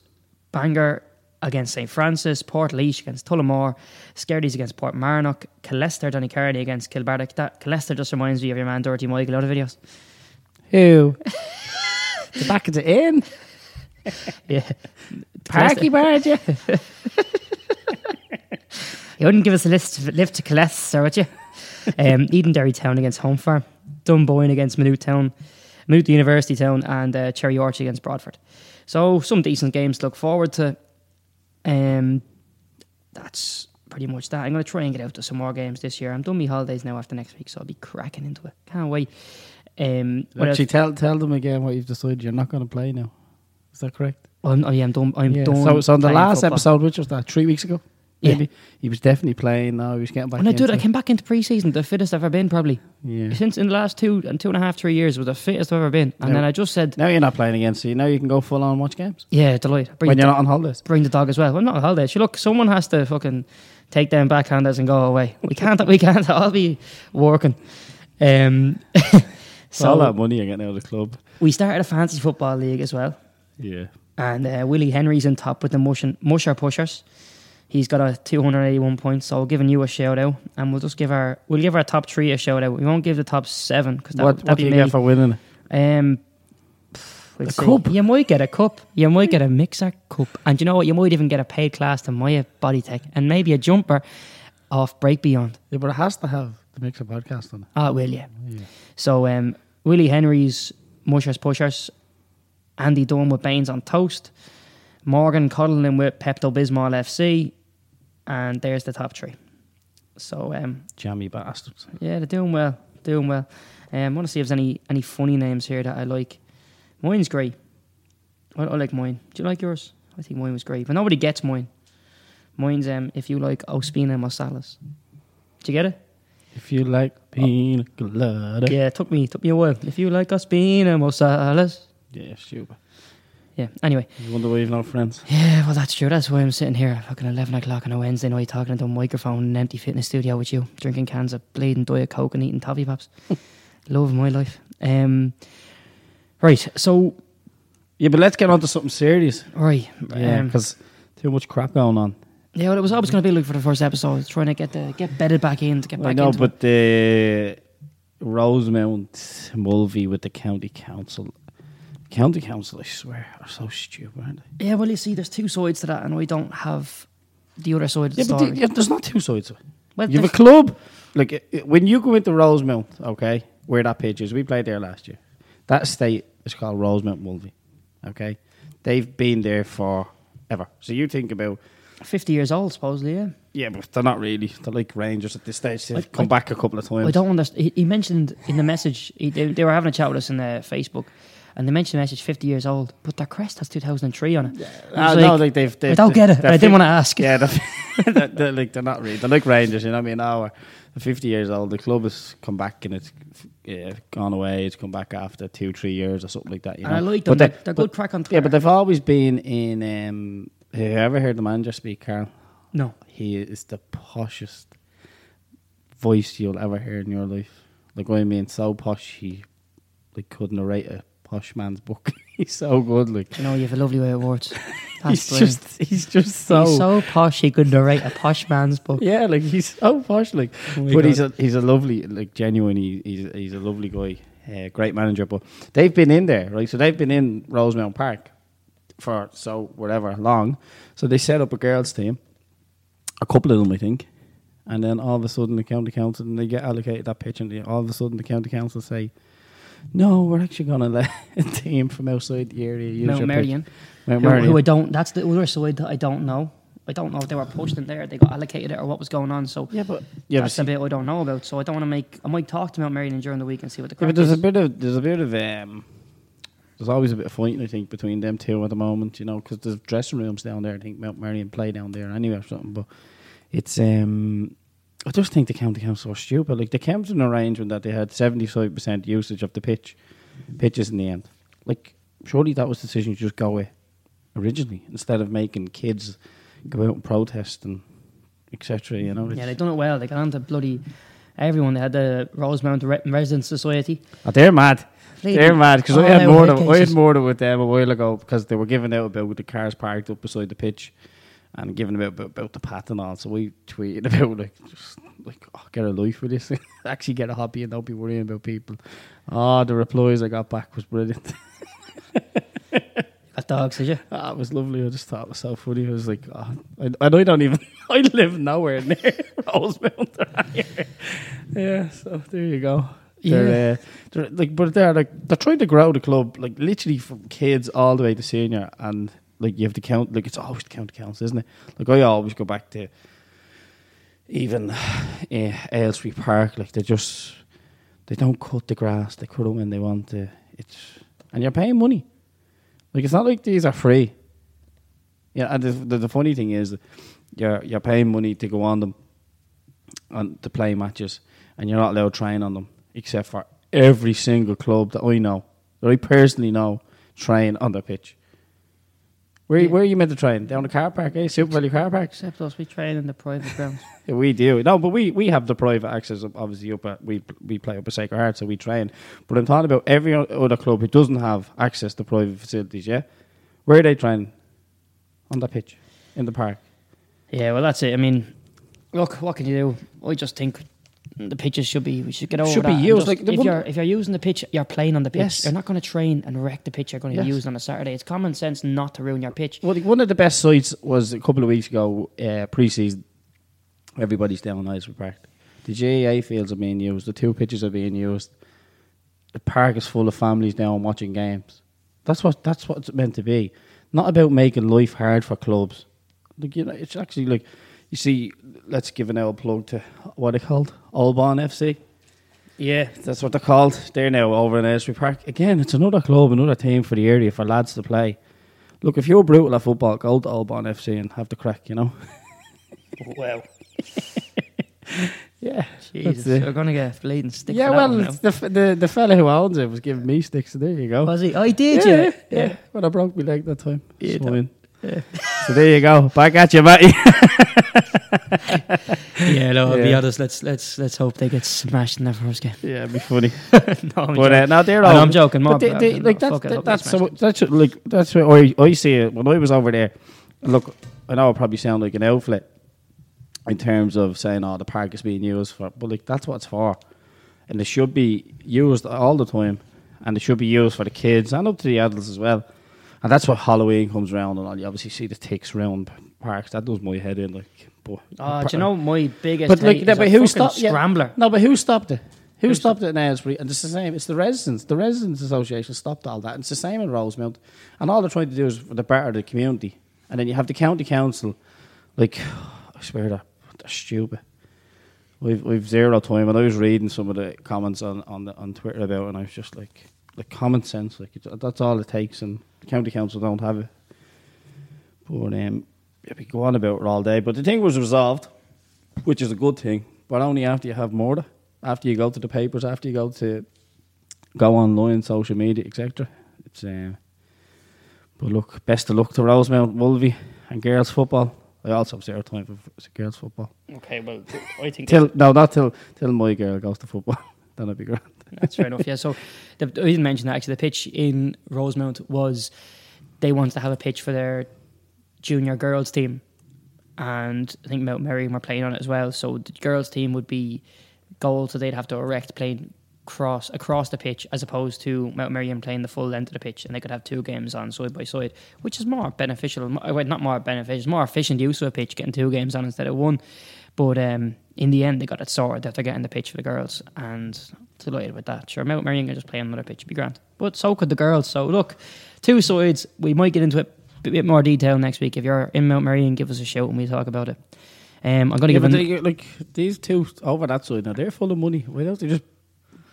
Bangor against St. Francis, Portlaoise against Tullamore, Scardies against Portmarnock, Killester Donnycarney against Kilbarrack. That Killester just reminds me of your man Dirty Michael out of videos. Who? the back of the inn. Yeah. Parky barge. yeah. You wouldn't give us a list of lift to Killester, would you? um, Edenderry Town against Home Farm, Dunboyne against Maynooth Town, Maynooth University Town, and uh, Cherry Orchard against Bradford. So some decent games to look forward to. Um, that's pretty much that. I'm going to try and get out to some more games this year. I'm done my holidays now after next week, so I'll be cracking into it. Can't wait. Um, else? Actually, tell tell them again what you've decided. You're not going to play now. Is that correct? I'm- oh, yeah, I'm done. I'm Yeah. done. So, so on the last football. episode, which was that three weeks ago, Yeah. he was definitely playing. Now he was getting back. When I do it, I came back into pre-season, the fittest I've ever been, probably Yeah. since in the last two and two and a half, three years, was the fittest I've ever been. And Yeah. then I just said, Now you're not playing again, so you now you can go full on and watch games "Yeah, delight." Bring when you're dog- not on holidays. bring the dog as well. Well, not on holiday. Sure, look, someone has to fucking take them backhanders and go away. We can't. We can't all be working. Um, So all that money you're getting out of the club. we started a fantasy football league as well, Yeah. And uh, Willie Henry's in top with the motion, Musher Pushers. He's got a 281 points, so we're giving you a shout out, and we'll just give our we'll give our top three a shout out. We won't give the top seven because that, what that'd what be do you me. get for winning? Um, we'll A see. cup? You might get a cup. You might get a mixer cup, and you know what? You might even get a paid class to my Body Tech, and maybe a jumper off Break Beyond. Yeah, but it has to have the Mixer podcast on it. Oh, will yeah. Yeah. So um, Willie Henry's Mushers Pushers, Andy Dunn with Baines on Toast, Morgan Codlin with Pepto Bismol FC, and there's the top three. So um, Jammy bastards. yeah, they're doing well, doing well. Um, I want to see if there's any any funny names here that I like. Mine's great. I, I like mine. Do you like yours? I think mine was great, but nobody gets mine. Mine's um, if you like Ospina Marsalis. Do you get it? If you like pina colada. Yeah, it took me took me a while. If you like Ospina Marsalis. Yeah, stupid. Yeah. Anyway, You wonder why you've no friends. yeah. Well, that's true. That's why I'm sitting here, at fucking eleven o'clock on a Wednesday night, talking into a microphone in an empty fitness studio with you, drinking cans of bleeding diet coke and eating toffee pops. Love of my life. Um, right. So, Yeah, but let's get on to something serious. right. Yeah, um, because too much crap going on. Yeah, well, it was always going to be like for the first episode, trying to get the get bedded back in to get back I know, but the Rosemount Mulvey with the county council. County council, I swear, are so stupid, aren't they? Yeah, well, you see, there's two sides to that, and we don't have the other side of the Yeah, but the- yeah, there's not two sides to it. well, You have a club. Like it- it- when you go into Rosemount, okay, where that pitch is, we played there last year. That state is called Rosemount Mulvey. Okay, they've been there for ever. So you think about 50 years old, supposedly, yeah. yeah, but they're not really. They're like Rangers at this stage. They've I- come I- back a couple of times. I don't understand. He, he mentioned in the message, he, they, they were having a chat with us in uh, Facebook, and they mentioned the message 50 years old, but their crest has 2003 on it. I Ah, was no, like, like they've, they've. I don't get it. I didn't want to ask. Yeah, they're, they're, they're like they're not really. They're like Rangers, you know. what I mean, now they're fifty years old. The club has come back and it's yeah, gone away. It's come back after two, three years or something like that. You And know? I like them. But they- They're, they're but- good crack on Twitter. Yeah, but they've always been in. Um, have you ever heard the manager speak, Carl? no. He is the poshest voice you'll ever hear in your life. Like I mean, so posh he like could narrate a posh man's book. he's so good. Like You know, you have a lovely way of words. That's he's brilliant. just he's just so, He's so posh, he could narrate a posh man's book. yeah. Like he's so posh. Like Oh but he's a he's a lovely like genuine. He, he's he's a lovely guy. Uh, great manager. But they've been in there, right? So they've been in Rosemount Park for so whatever long. So they set up a girls' team, a couple of them, I think. And then all of a sudden, the county council and they get allocated that pitch, and they, all of a sudden, the county council say, "No, we're actually going to let a team from outside the area use Mount your pitch." Marion, Mount who, Marion. who I don't, that's the other side that I don't know. I don't know if they were pushed in there, they got allocated it, or what was going on. So yeah, but yeah, but that's the bit I don't know about. So I don't want to make. I might talk to Mount Merrion during the week and see what the Yeah, but there's is. a bit of there's a bit of um, there's always a bit of fighting I think between them two at the moment, you know, because there's dressing rooms down there. I think Mount Merrion play down there anyway or something. But it's um, I just think the county council are stupid. Like they came to an arrangement that they had seventy five percent usage of the pitch, pitches in the end. Like surely that was the decision to just go with originally instead of making kids go out and protest and etc. You know, Yeah, they done it well. They got on to bloody everyone. They had the Rosemount Re- Residence Society. oh, they're mad. Played They're mad because I had more. I had more with them a while ago because they were giving out about with the cars parked up beside the pitch and giving about about, about the path on. So we tweeted about like just like oh, get a life with this. Actually, get a hobby and don't be worrying about people. Oh, the replies I got back was brilliant. Got dogs, did you? Ah, it was lovely. I just thought it was so funny. I was like, oh, I, and I don't even, I live nowhere near Rosemount. yeah, so there you go. They're, uh, they're like, but they're like, they're trying to grow the club, like literally from kids all the way to senior, and like you have to count, like it's always the count counts, isn't it? Like I always go back to even uh, Aylesbury Park, like they just they don't cut the grass, they cut it when they want to. It's and you're paying money. Like it's not like these are free. Yeah, and the, the, the funny thing is, you're you're paying money to go on them, on to play matches, and you're not allowed to train on them, except for every single club that I know, that I personally know, train on the pitch. Where Yeah. where are you meant to train? Down the car park, eh? SuperValu car park. Except us, we train in the private grounds. Yeah, we do. No, but we, we have the private access. Obviously, up at we we play up at Sacred Heart, so we train. But I'm talking about every other club who doesn't have access to private facilities. Yeah, where are they training? On the pitch, in the park. Yeah, well, that's it. I mean, look, what can you do? I just think the pitches should be. We should get over Should be used, like, if one- you're if you're using the pitch, you're playing on the pitch. Yes. You're not going to train and wreck the pitch. You're going to Yes. use on a Saturday. It's common sense not to ruin your pitch. Well, one of the best sites was a couple of weeks ago, uh, pre-season. Everybody's down in Icewood Park. The GAA fields are being used. The two pitches are being used. The park is full of families down watching games. That's what that's what it's meant to be. Not about making life hard for clubs. Like you know, it's actually like you see. Let's give an L plug to what are they called, Allbon FC. Yeah, That's what they're called. They're now over in Aylesbury Park. Again, it's another club, another team for the area for lads to play. Look, if you're brutal at football, go to Allbon FC and have the crack, you know? well, Yeah. Jesus, we're going to get bleeding stick. Yeah, well, one now. it's the, the the fella who owns it was giving me sticks, so there you go. was he? I did, yeah, yeah, yeah, When I broke my leg that time. Yeah. Yeah. So there you go. Back at you, Matty. yeah. No, I'll be honest. Let's let's let's hope they get smashed in their first game. yeah, it'd be funny. no, I'm But uh, joking. no, they're all. I'm joking, more they, they, like that's that, that's so, that's like that's what I I see it when I was over there. Look, I know I probably sound like an outfit in terms of saying, "Oh, the park is being used for," but like that's what it's for, and it should be used all the time, and it should be used for the kids and up to the adults as well. And that's what Halloween comes around, and. You obviously see the ticks round parks. That does my head in, like. But Oh, do you know my biggest? but like, but who stopped? yeah. Scrambler. No, but who stopped it? Who Who stopped it in Aylesbury? And it's the same. It's the residents. The residents association stopped all that. And it's the same in Rosemount. And all they're trying to do is for the better of the community. And then you have the county council. Like, I swear they're, they're stupid. We've we've zero time. And I was reading some of the comments on on, the, on Twitter about, it and I was just like, like common sense. Like that's all it takes. And county council don't have it. But um, yeah, we go on about it all day. But the thing was resolved which is a good thing, but only after you have more. After you go to the papers, after you go to go online, social media, etc. It's uh, but look, best of luck to Rosemount, Wolvie, and girls football. I also have zero time for girls football. Okay, well, I think Till no, not till till my girl goes to football. then I'd be grand. That's fair enough. Yeah. So the, I didn't mention that actually. The pitch in Rosemount was they wanted to have a pitch for their junior girls team, and I think Mount Merrion were playing on it as well. So the girls team would be goal, so they'd have to erect playing cross across the pitch as opposed to Mount Merrion playing the full length of the pitch, and they could have two games on side by side, which is more beneficial. Well, not more beneficial, it's more efficient use of a pitch, getting two games on instead of one. But um, in the end, they got it sorted that they're getting the pitch for the girls, and delighted with that. Sure, Mount Merrion can just play another pitch, it'd be grand. But so could the girls. So look, two sides. We might get into it a bit more detail next week. If you're in Mount Merrion, give us a shout and we talk about it. Um, I'm going to Yeah, give an, they, like these two over that side now, they're full of money. Why don't they just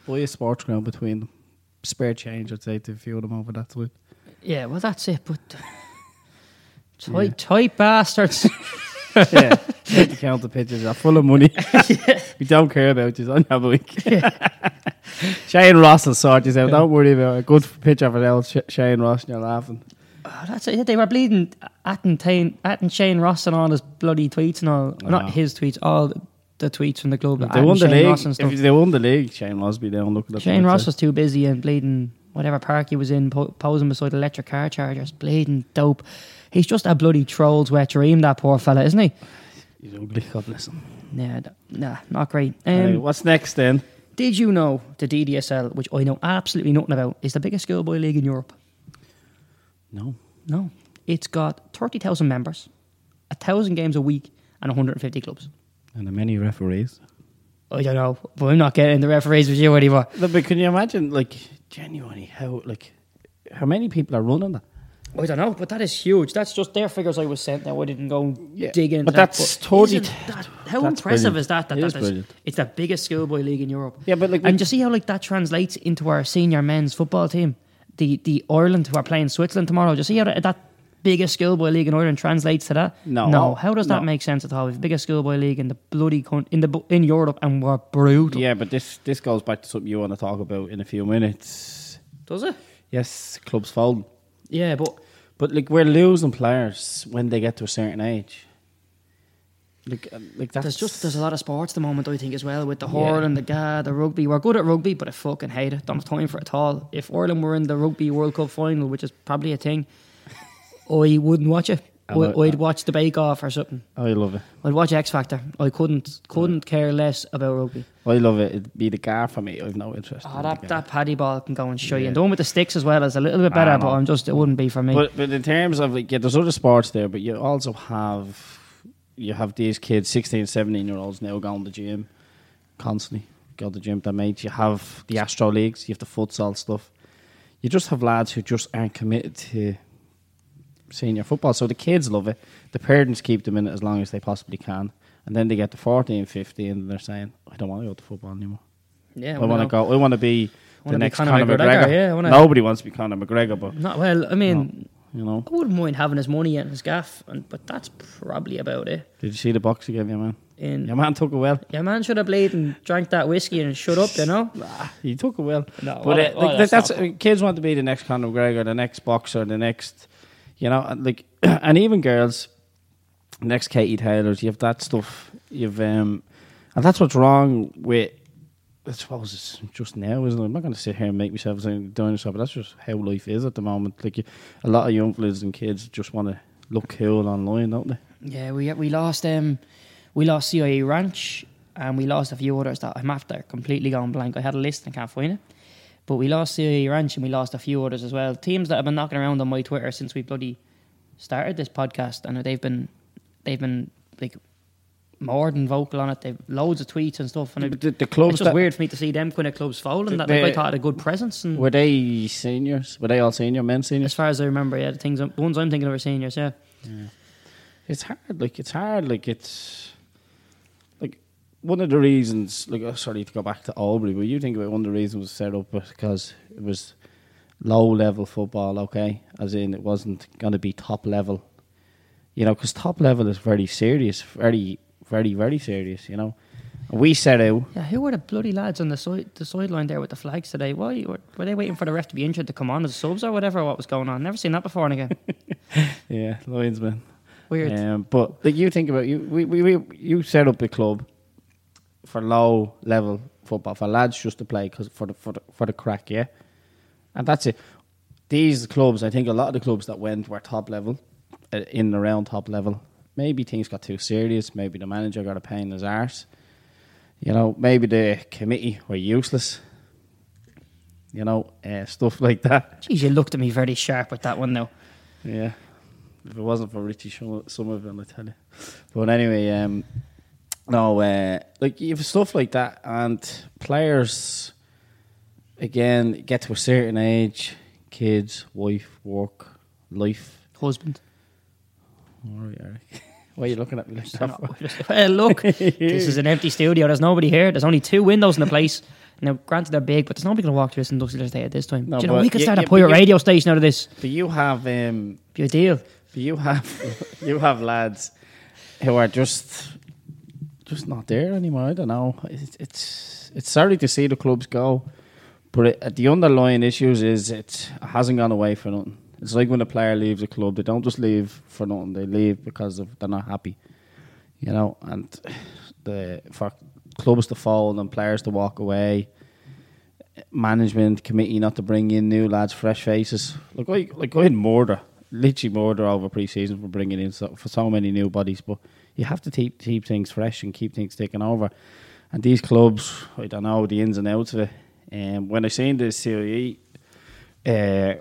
buy a sports ground between them? Spare change, I'd say, to of them over that side. yeah. Well, that's it. But tight, Yeah. tight bastards. yeah, take the pitches are full of money. we don't care about this on your week. Shane Ross will sort this out. Don't worry about it. Good for the old Sh- Shane Ross, and you're laughing. Oh, that's it. They were bleeding at and, Tain, at and Shane Ross and all his bloody tweets and all. Ah. Not his tweets, all the, tweets from the club. They won the Shane league, Ross if they won the league, Shane must be down looking at Shane Ross was too busy and bleeding whatever park he was in, po- posing beside electric car chargers, bleeding dope. He's just a bloody troll's wet dream, that poor fella, isn't he? He's ugly. God bless him. Yeah, nah, not great. Um, Anyway, what's next then? Did you know the DDSL, which I know absolutely nothing about, is the biggest schoolboy league in Europe? No. No. It's got 30,000 members, 1,000 games a week, and 150 clubs. And the many referees. I don't know, but I'm not getting the referees with you anymore. But can you imagine, like, genuinely, how, like, how many people are running that? I don't know, but that is huge. That's just their figures I was sent. Now I didn't go Yeah, dig into but that, that's totally- isn't that- how that's impressive brilliant. is that? That, It that is is- brilliant. it's the biggest schoolboy league in Europe. Yeah, but, like, and we- you see how like that translates into our senior men's football team, the the Ireland who are playing Switzerland tomorrow. Do you see how that, that biggest schoolboy league in Ireland translates to that? No. no. How does that No. make sense at all? We've the biggest schoolboy league in the bloody con- in the in Europe, and we're brutal. Yeah, but this this goes back to something you want to talk about in a few minutes. Does it? Yes, clubs fold. Yeah, but But, like, we're losing players when they get to a certain age. Like, uh, like that's There's just there's a lot of sports at the moment I think as well with the Yeah. hurling, the GA, the rugby. We're good at rugby, but I fucking hate it. Don't have time for it at all. If Ireland were in the rugby World Cup final, which is probably a thing, I wouldn't watch it. I I'd watch the Bake Off or something. I love it. I'd watch X Factor. I couldn't couldn't care less about rugby. I love it. It'd be the gar for me. I've no interest. Oh, in that that paddy ball can go and show Yeah. And the one with the sticks as well is a little bit better, but. I'm just it wouldn't be for me. But but in terms of like yeah, there's other sports there, but you also have you have these kids, 16, 17 year olds now going to the gym constantly. Go to the gym with their mates. You have the Astro Leagues, you have the futsal stuff. You just have lads who just aren't committed to senior football. So the kids love it. The parents keep them in it as long as they possibly can. And then they get to 14, 15 and they're saying, I don't want to go to football anymore. yeah, I want to go. I want to be the next Conor Conor, McGregor, McGregor. yeah, wanna- Nobody wants to be Conor McGregor, but Not well. I mean, you know. I wouldn't mind having his money and his gaff, and, but that's probably about it. Did you see the box he gave yeah, man? In Your man took it well. Your man should have played and drank that whiskey and shut up, you know? He took it well. No, but uh, oh, that's, that's kids want to be the next Conor McGregor, the next boxer, the next, you know, like, and even girls, next Katie Taylors. You have that stuff. You've um, and that's what's wrong with. I suppose it's just now, isn't it? I'm not going to sit here and make myself a dinosaur, but that's just how life is at the moment. Like, a lot of young fellas and kids just want to look cool online, don't they? Yeah, we we lost um we lost CIE Ranch and we lost a few others that I'm after completely gone blank. I had a list and can't find it. But we lost CIE Ranch and we lost a few others as well. Teams that have been knocking around on my Twitter since we bloody started this podcast and they've been they've been like more than vocal on it. They've loads of tweets and stuff and it, The, the clubs it's just weird for me to see them kind of clubs folding that They- like, I thought had a good presence and were they seniors? Were they all senior men seniors? as far as I remember, yeah, the things I'm- the ones I'm thinking of are seniors, yeah. It's hard. Like it's hard. Like it's one of the reasons. Like oh, sorry to go back to Albury, but you think about one of the reasons was set up because it was low level football. Okay, as in it wasn't going to be top level. You know, because top level is very serious, very, very, very serious. You know, and we set out. Yeah, who were the bloody lads on the side the sideline there with the flags today? Why were, were they waiting for the ref to be injured to come on as subs or whatever? What was going on? Never seen that before and again. Yeah, linesman. Weird. Um, but like you think about you, we, we, we you set up a club for low level football for lads just to play because for the for the for the crack, yeah, and that's it. These clubs, I think, a lot of the clubs that went were top level, uh, in and around top level. Maybe things got too serious. Maybe the manager got a pain in his arse. You know, maybe the committee were useless. You know, uh, stuff like that. Jeez, you looked at me very sharp with that one though. Yeah. If it wasn't for Richie Somerville, I tell you. But anyway, um, no, uh, like you have stuff like that, and players again get to a certain age, kids, wife, work, life. Husband. All right, Eric. Why are you looking at me like that? well, look, this is an empty studio. There's nobody here. There's only two windows in the place. Now, granted, they're big, but there's nobody going to walk through this industrial estate at this time. No, Do you know, we could start you- a pirate radio station out of this. But you have, um, Be ideal. but you have, you have lads who are just, just not there anymore. I don't know. It's it's, it's sorry to see the clubs go, but it, the underlying issues is it hasn't gone away for nothing. It's like when a player leaves a club, they don't just leave for nothing. They leave because of they're not happy, you know. And the for clubs to fold and players to walk away, management committee not to bring in new lads, fresh faces. Like like I had murder, literally murder over pre-season for bringing in so, for so many new bodies. But you have to keep keep things fresh and keep things taking over. And these clubs, I don't know the ins and outs of it. And um, when I seen the CIE uh,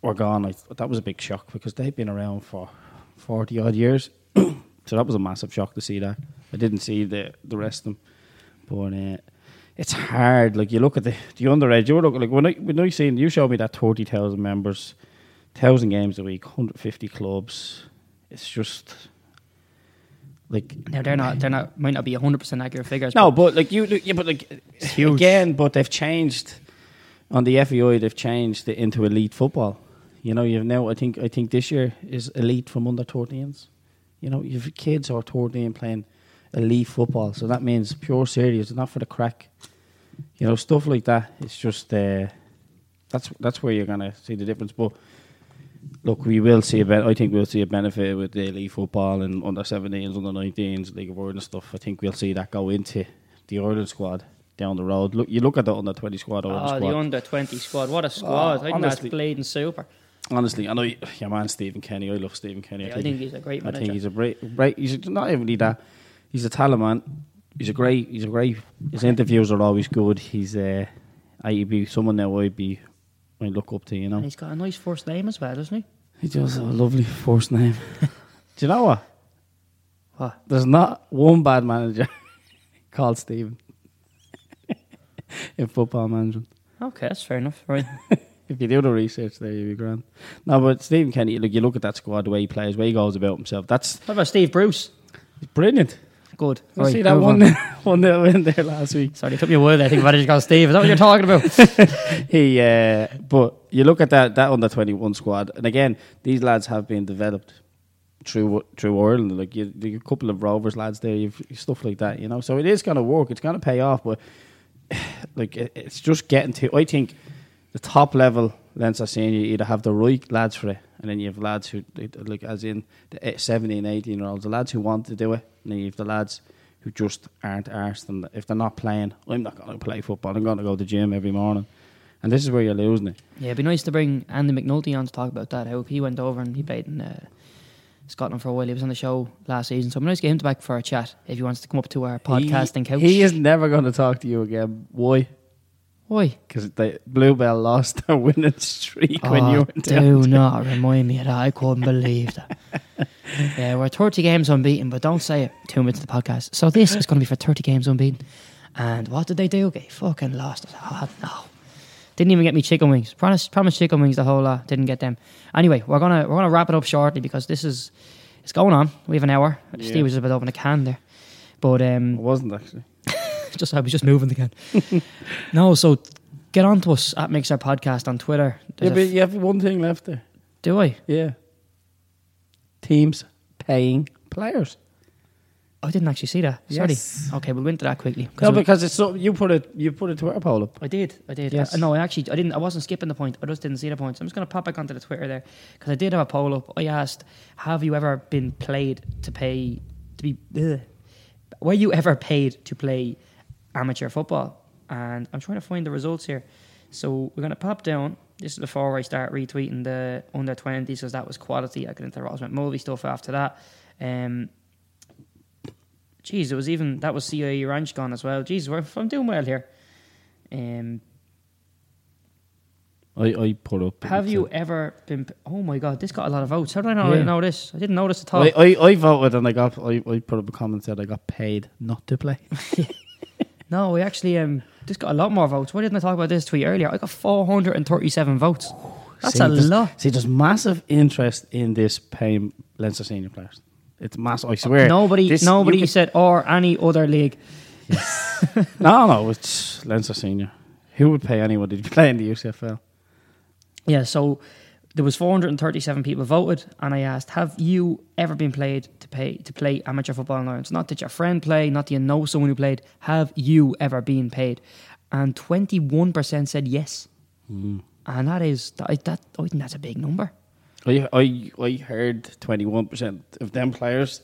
were gone, I, that was a big shock because they've been around for forty odd years. so that was a massive shock to see that. I didn't see the the rest of them, but. Uh, it's hard. Like you look at the the underage. You look like when I when I seen you showed me that thirty thousand members, thousand games a week, hundred fifty clubs. It's just like Now they're not they're not might not be hundred percent accurate figures. no, but like you, yeah, but like again, but they've changed on the FAI. They've changed it into elite football. You know, you've now. I think I think this year is elite from under 13s. You know, you've kids who are 13 playing elite football, so that means pure serious, not for the crack. You know, stuff like that. It's just uh, that's that's where you're gonna see the difference. But look, we will see a ben- I think we'll see a benefit with the elite football and under 17s, under 19s, League of Ireland stuff. I think we'll see that go into the Ireland squad down the road. Look, you look at the under 20 squad, Ireland oh, squad. the under twenty squad. What a squad! I think honestly. that's bleeding super. Honestly, I know your man Stephen Kenny. I love Stephen Kenny. Yeah, I think he's a great manager. I think he's a great, great. He's not even that. He's a talent man. He's a great. He's a great. His interviews are always good. He's uh, I'd be someone that I'd be. I look up to. You know. and he's got a nice first name as well, doesn't he? He does have a lovely first name. Do you know what? What? There's not one bad manager called Stephen in football management. Okay, that's fair enough. Right. If you do the research, there you be grand. No, but Stephen Kenny, look, you look at that squad, the way he plays, the way he goes about himself. That's what about Steve Bruce? brilliant. Good. You see that one, on. one that win there last week. Sorry, it took me a while. I think it. You called Steve. Is that what you're talking about? He, uh, but you look at that that under twenty one squad, and again, these lads have been developed through through Ireland. Like you, you a couple of Rovers lads there, you've stuff like that, you know. So it is going to work. It's going to pay off, but like it, it's just getting to. I think the top level Leinster senior you either have the right lads for it, and then you have lads who like as in the eh, 17, 18 year olds, the lads who want to do it, and then you have the lads who just aren't arsed. And if they're not playing, I'm not going to play football. I'm going to go to the gym every morning, and this is where you're losing it. yeah, it'd be nice to bring Andy McNulty on to talk about that. How he went over and he played in uh, Scotland for a while. He was on the show last season, so I'm nice to get him back for a chat if he wants to come up to our podcasting he, couch. He is never going to talk to you again. Why? Why? Because the Bluebell lost their winning streak when you Oh, down. do not remind me of that. I couldn't believe that. yeah, we're 30 games unbeaten, but don't say it two minutes to the podcast. So this is going to be for 30 games unbeaten. And what did they do? They fucking lost. Us. Oh, no. Didn't even get me chicken wings. Promised, promised chicken wings the whole lot. Didn't get them. Anyway, we're gonna we're gonna wrap it up shortly because this is it's going on. We have an hour. Yeah. Steve was a bit open a can there, but um, It wasn't actually. just I was just moving again. no, so get on to us at Mixer Podcast on Twitter. Yeah, There's a but you have one thing left there. do I? Yeah. Teams paying players. I didn't actually see that. Sorry. Yes. Okay, we'll go into that quickly. No, because it's so you put it you put a Twitter poll up. I did, I did. Yes. Uh, no, I actually, I didn't. I wasn't skipping the point. I just didn't see the point. So I'm just going to pop back onto the Twitter there because I did have a poll up. I asked, "Have you ever been played to pay to be? Ugh. Were you ever paid to play amateur football?" And I'm trying to find the results here. So we're going to pop down. This is before I start retweeting the under 20s because that was quality. I got into Ross McMulvey stuff after that. Um, Jeez, it was even that was CIE Ranch gone as well. Jeez, we're, I'm doing well here. Um, I, I put up. have you ever been? Oh my god, this got a lot of votes. How did I know? Yeah. know this? I didn't notice at all. I, I, I voted and I got I, I put up a comment said I got paid not to play. no, we actually um, this got a lot more votes. Why didn't I talk about this tweet earlier? I got 437 votes. That's See, a there's- lot. See, there's massive interest in this paying Leinster senior players. It's massive. I swear. Nobody, This- nobody you said or any other league. could- no, no, it's Leinster senior. Who would pay anyone to play in the UCFL? Yeah, so there was 437 people voted, and I asked, "Have you ever been played to pay to play amateur football in Ireland? Not that your friend play, not that you know someone who played. Have you ever been paid?" And 21% said yes, Hmm. and that is that, that I think that's a big number. I I I heard twenty one percent of them players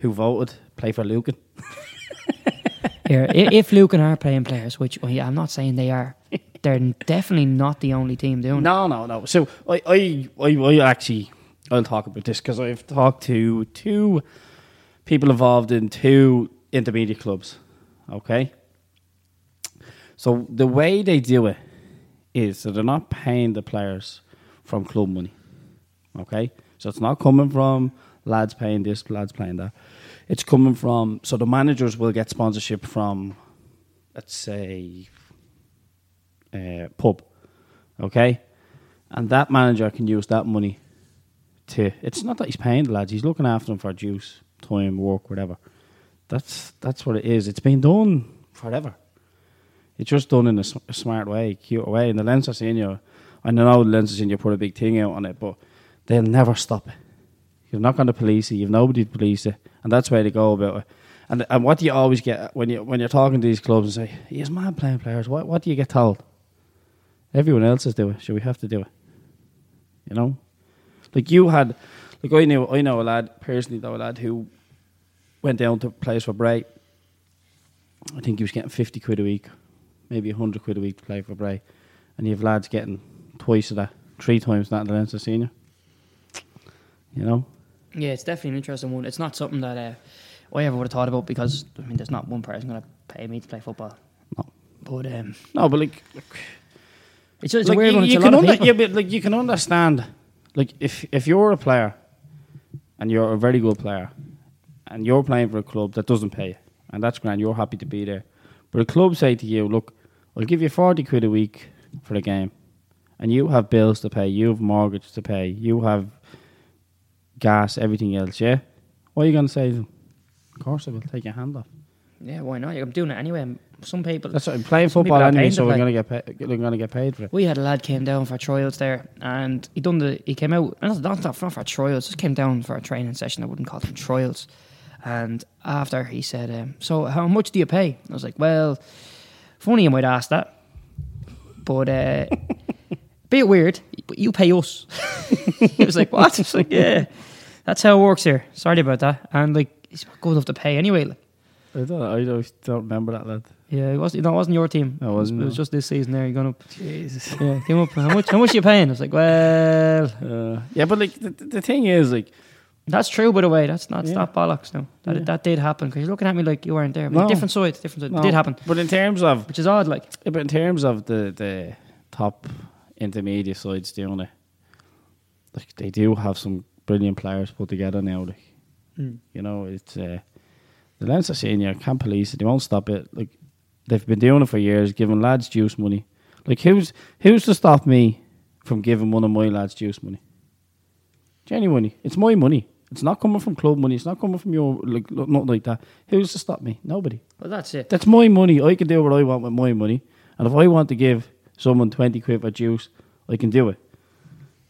who voted play for Lucan. Here, if Lucan are playing players, which I'm not saying they are, they're definitely not the only team doing it. No, no, no. So I, I, I, I actually, I'll talk about this because I've talked to two people involved in two intermediate clubs. Okay. So the way they do it is that they're not paying the players from club money. Okay. So it's not coming from lads paying this, lads paying that. It's coming from so the managers will get sponsorship from, let's say, uh, pub okay? And that manager can use that money to. It's not that he's paying the lads; he's looking after them for juice, time, work, whatever. That's that's what it is. It's been done forever. It's just done in a smart way, cute way. And the Leinster Senior, I know the Leinster Senior put a big thing out on it, but they'll never stop it. You've not going to police it. You've nobody to police it, and that's where they go about it. And and what do you always get when you when you're talking to these clubs and say, "He's mad playing players." What what do you get told? Everyone else is doing it. Should we have to do it? You know, like you had, like I knew, I know a lad personally, though a lad who went down to plays for Bray. I think he was getting fifty quid a week, maybe hundred quid a week to play for Bray, and you have lads getting twice of that, three times that in the Leinster Senior. You know, Yeah, it's definitely an interesting one. It's not something that uh, I ever would have thought about because I mean, there's not one person going to pay me to play football. No. But um, no, but like, look, it's, it's like a weird you, one. It's you a can lot of people. yeah, but like you can understand, like if if you're a player and you're a very good player and you're playing for a club that doesn't pay you, and that's grand, you're happy to be there. But a club say to you, look, I'll give you forty quid a week for the game, and you have bills to pay, you have mortgage to pay, you have gas, everything else. Yeah, what are you going to say? Of course, I will take your hand off. Yeah, why not? I'm doing it anyway. Some people. That's what, I'm playing football anyway, so we're going to get paid. We're to get paid for it. We had a lad came down for trials there, and he done the. He came out. Not, not, not for trials. Just came down for a training session. I wouldn't call them trials. And after he said, um, "So how much do you pay?" I was like, "Well, funny you might ask that, but uh, bit weird. But you pay us." he was like, "What?" I was like, "Yeah, that's how it works here. Sorry about that." And like, he's good enough to pay anyway. Like, I don't, I don't, don't remember that lad. yeah, it wasn't. No, it wasn't your team. No, it it was, wasn't, it was no. just this season. There, you gone up. Jesus. Yeah, came up. How much? How much are you paying? I was like, well, Uh, yeah, but like the, the thing is, like, that's true. By the way, that's not Yeah. not bollocks. No, that Yeah. that did happen because you're looking at me like you weren't there. But No. Different side, different side. no, It did happen, But in terms of, which is odd. Like, yeah, but in terms of the the top intermediate sides doing it, like they do have some brilliant players put together now. Like, you know, it's uh, the Leinster Senior can't police it. They won't stop it. Like they've been doing it for years, giving lads juice money. Like who's who's to stop me from giving one of my lads juice money? Genuinely, it's my money. It's not coming from club money. It's not coming from your like nothing like that. Who's to stop me? Nobody. well, that's it. That's my money. I can do what I want with my money. And if I want to give someone 20 quid for juice, I can do it.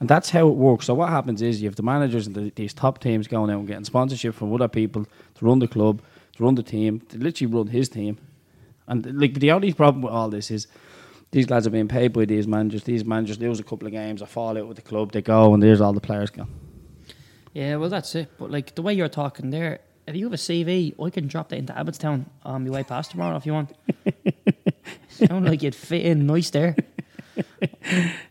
And that's how it works. So what happens is you have the managers and the, these top teams going out and getting sponsorship from other people to run the club, to run the team, to literally run his team. And like the only problem with all this is these lads are being paid by these managers. These managers lose a couple of games, or fall out with the club, they go, and there's all the players gone. Yeah, well, that's it. But like the way you're talking there, if you have a CV, I can drop that into Abbottstown on my way past tomorrow if you want. Sound like you'd fit in nice there.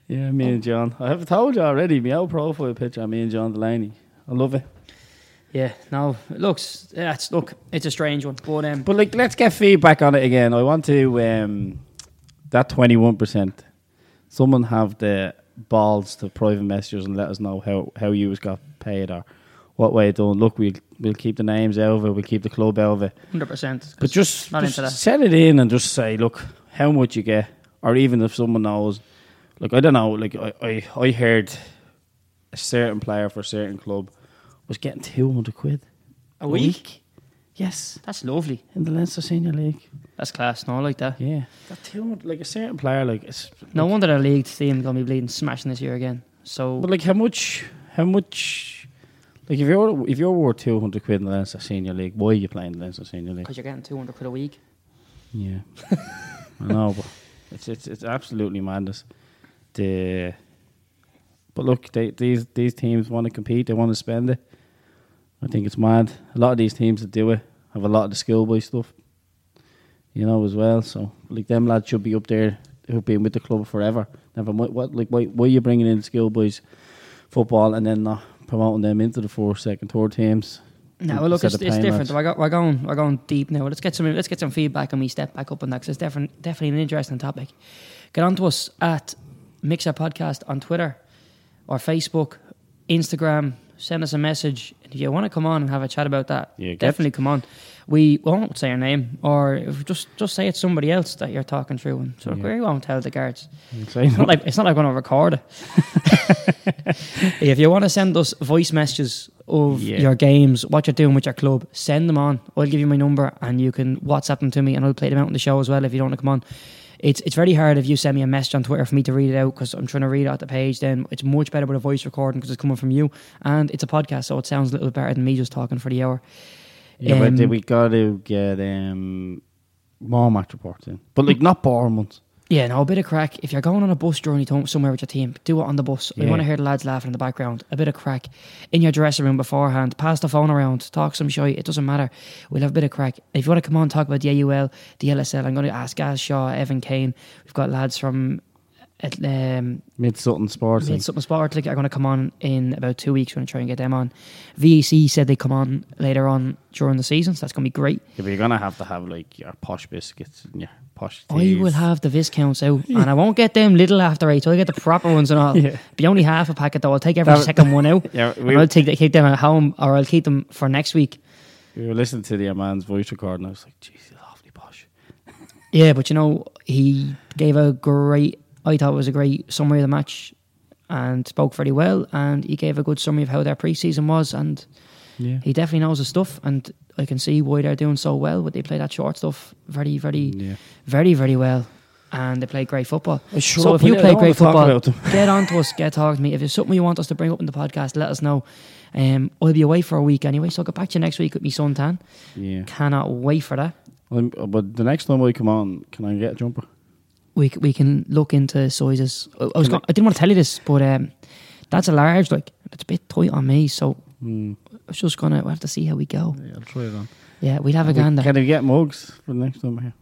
Yeah, me and John. I have told you already, my old profile picture of me and John Delaney. I love it. Yeah, no, it looks. Yeah, it's look, it's a strange one, but um, But like, let's get feedback on it again. I want to um, that twenty one percent. Someone have the balls to private messages and let us know how how you got paid or what way it done. Look, we'll we'll keep the names out of it. We'll keep the club out of it. hundred percent. But just, not just into that. set it in and just say, look, how much you get, or even if someone knows. Like I don't know. Like I I, I heard a certain player for a certain club was getting two hundred quid A week? Yes, That's lovely. in the Leinster Senior League. That's class. No, I like that. Yeah, that two like a certain player, like it's No wonder the league team gonna be bleeding smashing this year again. So But like, how much? How much? Like, if you're if you're worth two hundred quid in the Leinster Senior League, why are you playing the Leinster Senior League? because you're getting two hundred quid a week. Yeah, I know, but it's it's it's absolutely madness. The But look, they, these these teams want to compete. They want to spend it. I think it's mad. A lot of these teams that do it have a lot of the schoolboy stuff, you know, as well. So like them lads should be up there who've been with the club forever. Never mind what like why why are you bringing in schoolboys football and then not promoting them into the first, second, third teams? No, well, look, it's, it's different. We're, go, we're going, we're going deep now. Let's get some, let's get some feedback, and we step back up on that because it's definitely, definitely an interesting topic. Get on to us at Mixer Podcast on Twitter or Facebook, Instagram. Send us a message if you want to come on and have a chat about that. Yeah, definitely come on. We won't say your name, or if just just say it's somebody else that you're talking through, and so Yeah. we won't tell the guards. It's not like it's not like we're going to record it. if you want to send us voice messages of Yeah. your games, what you're doing with your club, send them on. I'll give you my number and you can WhatsApp them to me, and I'll play them out on the show as well if you don't want to come on. It's it's very hard if you send me a message on Twitter for me to read it out because I'm trying to read it out the page. Then it's much better with a voice recording because it's coming from you, and it's a podcast, so it sounds a little bit better than me just talking for the hour. Yeah, Um, but we got to get um, more match reports in, but like not boring ones. Yeah, no, a bit of crack. If you're going on a bus journey to somewhere with your team, do it on the bus. We Yeah. want to hear the lads laughing in the background. A bit of crack in your dressing room beforehand. Pass the phone around. Talk some shit. It doesn't matter. We'll have a bit of crack. If you want to come on and talk about the AUL, the LSL, I'm going to ask Gaz Shaw, Evan Kane. We've got lads from at, um, Mid Sutton Sports. Mid Something Sport like, are going to come on in about two weeks. We're going to try and get them on. VEC said they come on later on during the season, so that's going to be great. Yeah, but you're gonna have to have like your posh biscuits and your posh. I will have the viscounts out, and I won't get them little after eight. I'll get the proper ones and all. Yeah. Be only half a packet though. I'll take every That- second one out. Yeah, and we, I'll take keep them at home, or I'll keep them for next week. we were listening to the man's voice recording. I was like, "Jeez, he's awfully posh." Yeah, but you know he gave a great. I thought it was a great summary of the match, and spoke very well. And he gave a good summary of how their preseason was, and Yeah, he definitely knows his stuff. And I can see why they're doing so well. But they play that short stuff very, very, yeah. very, very well. And they play great football. Shut so if you play great football, get on to us, get talking to me. If there's something you want us to bring up in the podcast, let us know. Um, I'll be away for a week anyway, so I'll get back to you next week with me suntan. yeah. Cannot wait for that. Um, but the next time I come on, can I get a jumper? We we can look into sizes. I, I was Can I- didn't want to tell you this, but um, that's a large. Like it's a bit tight on me, so Hmm. I was just gonna we'll have to see how we go. Yeah, I'll try it on. Yeah, we'd have a we- gander. Can we get mugs for the next time here?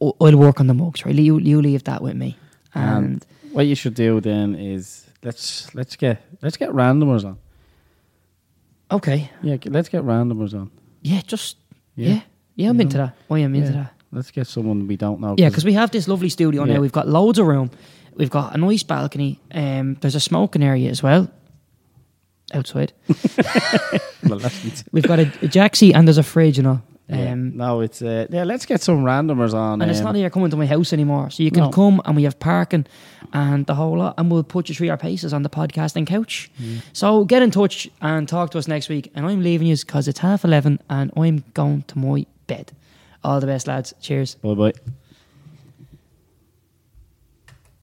I- I'll work on the mugs, right? You you leave that with me, and And what you should do then is let's let's get let's get randomers on. okay, Yeah, let's get randomers on. yeah, just Yeah. yeah, yeah, I'm You into know? that. I am into Yeah. that. Let's get someone we don't know. Yeah, because we have this lovely studio Yeah. now. We've got loads of room. We've got a nice balcony. Um, there's a smoking area as well outside. well, We've got a, a jacuzzi and there's a fridge and all. yeah. Um, no, it's uh, yeah. Let's get some randomers on. and it's um, not like you're coming to my house anymore. So you can No. come and we have parking and the whole lot. And we'll put you through our paces on the podcasting couch. So get in touch and talk to us next week. And I'm leaving you because it's half 11 and I'm going to my bed. All the best, lads. Cheers. Bye bye.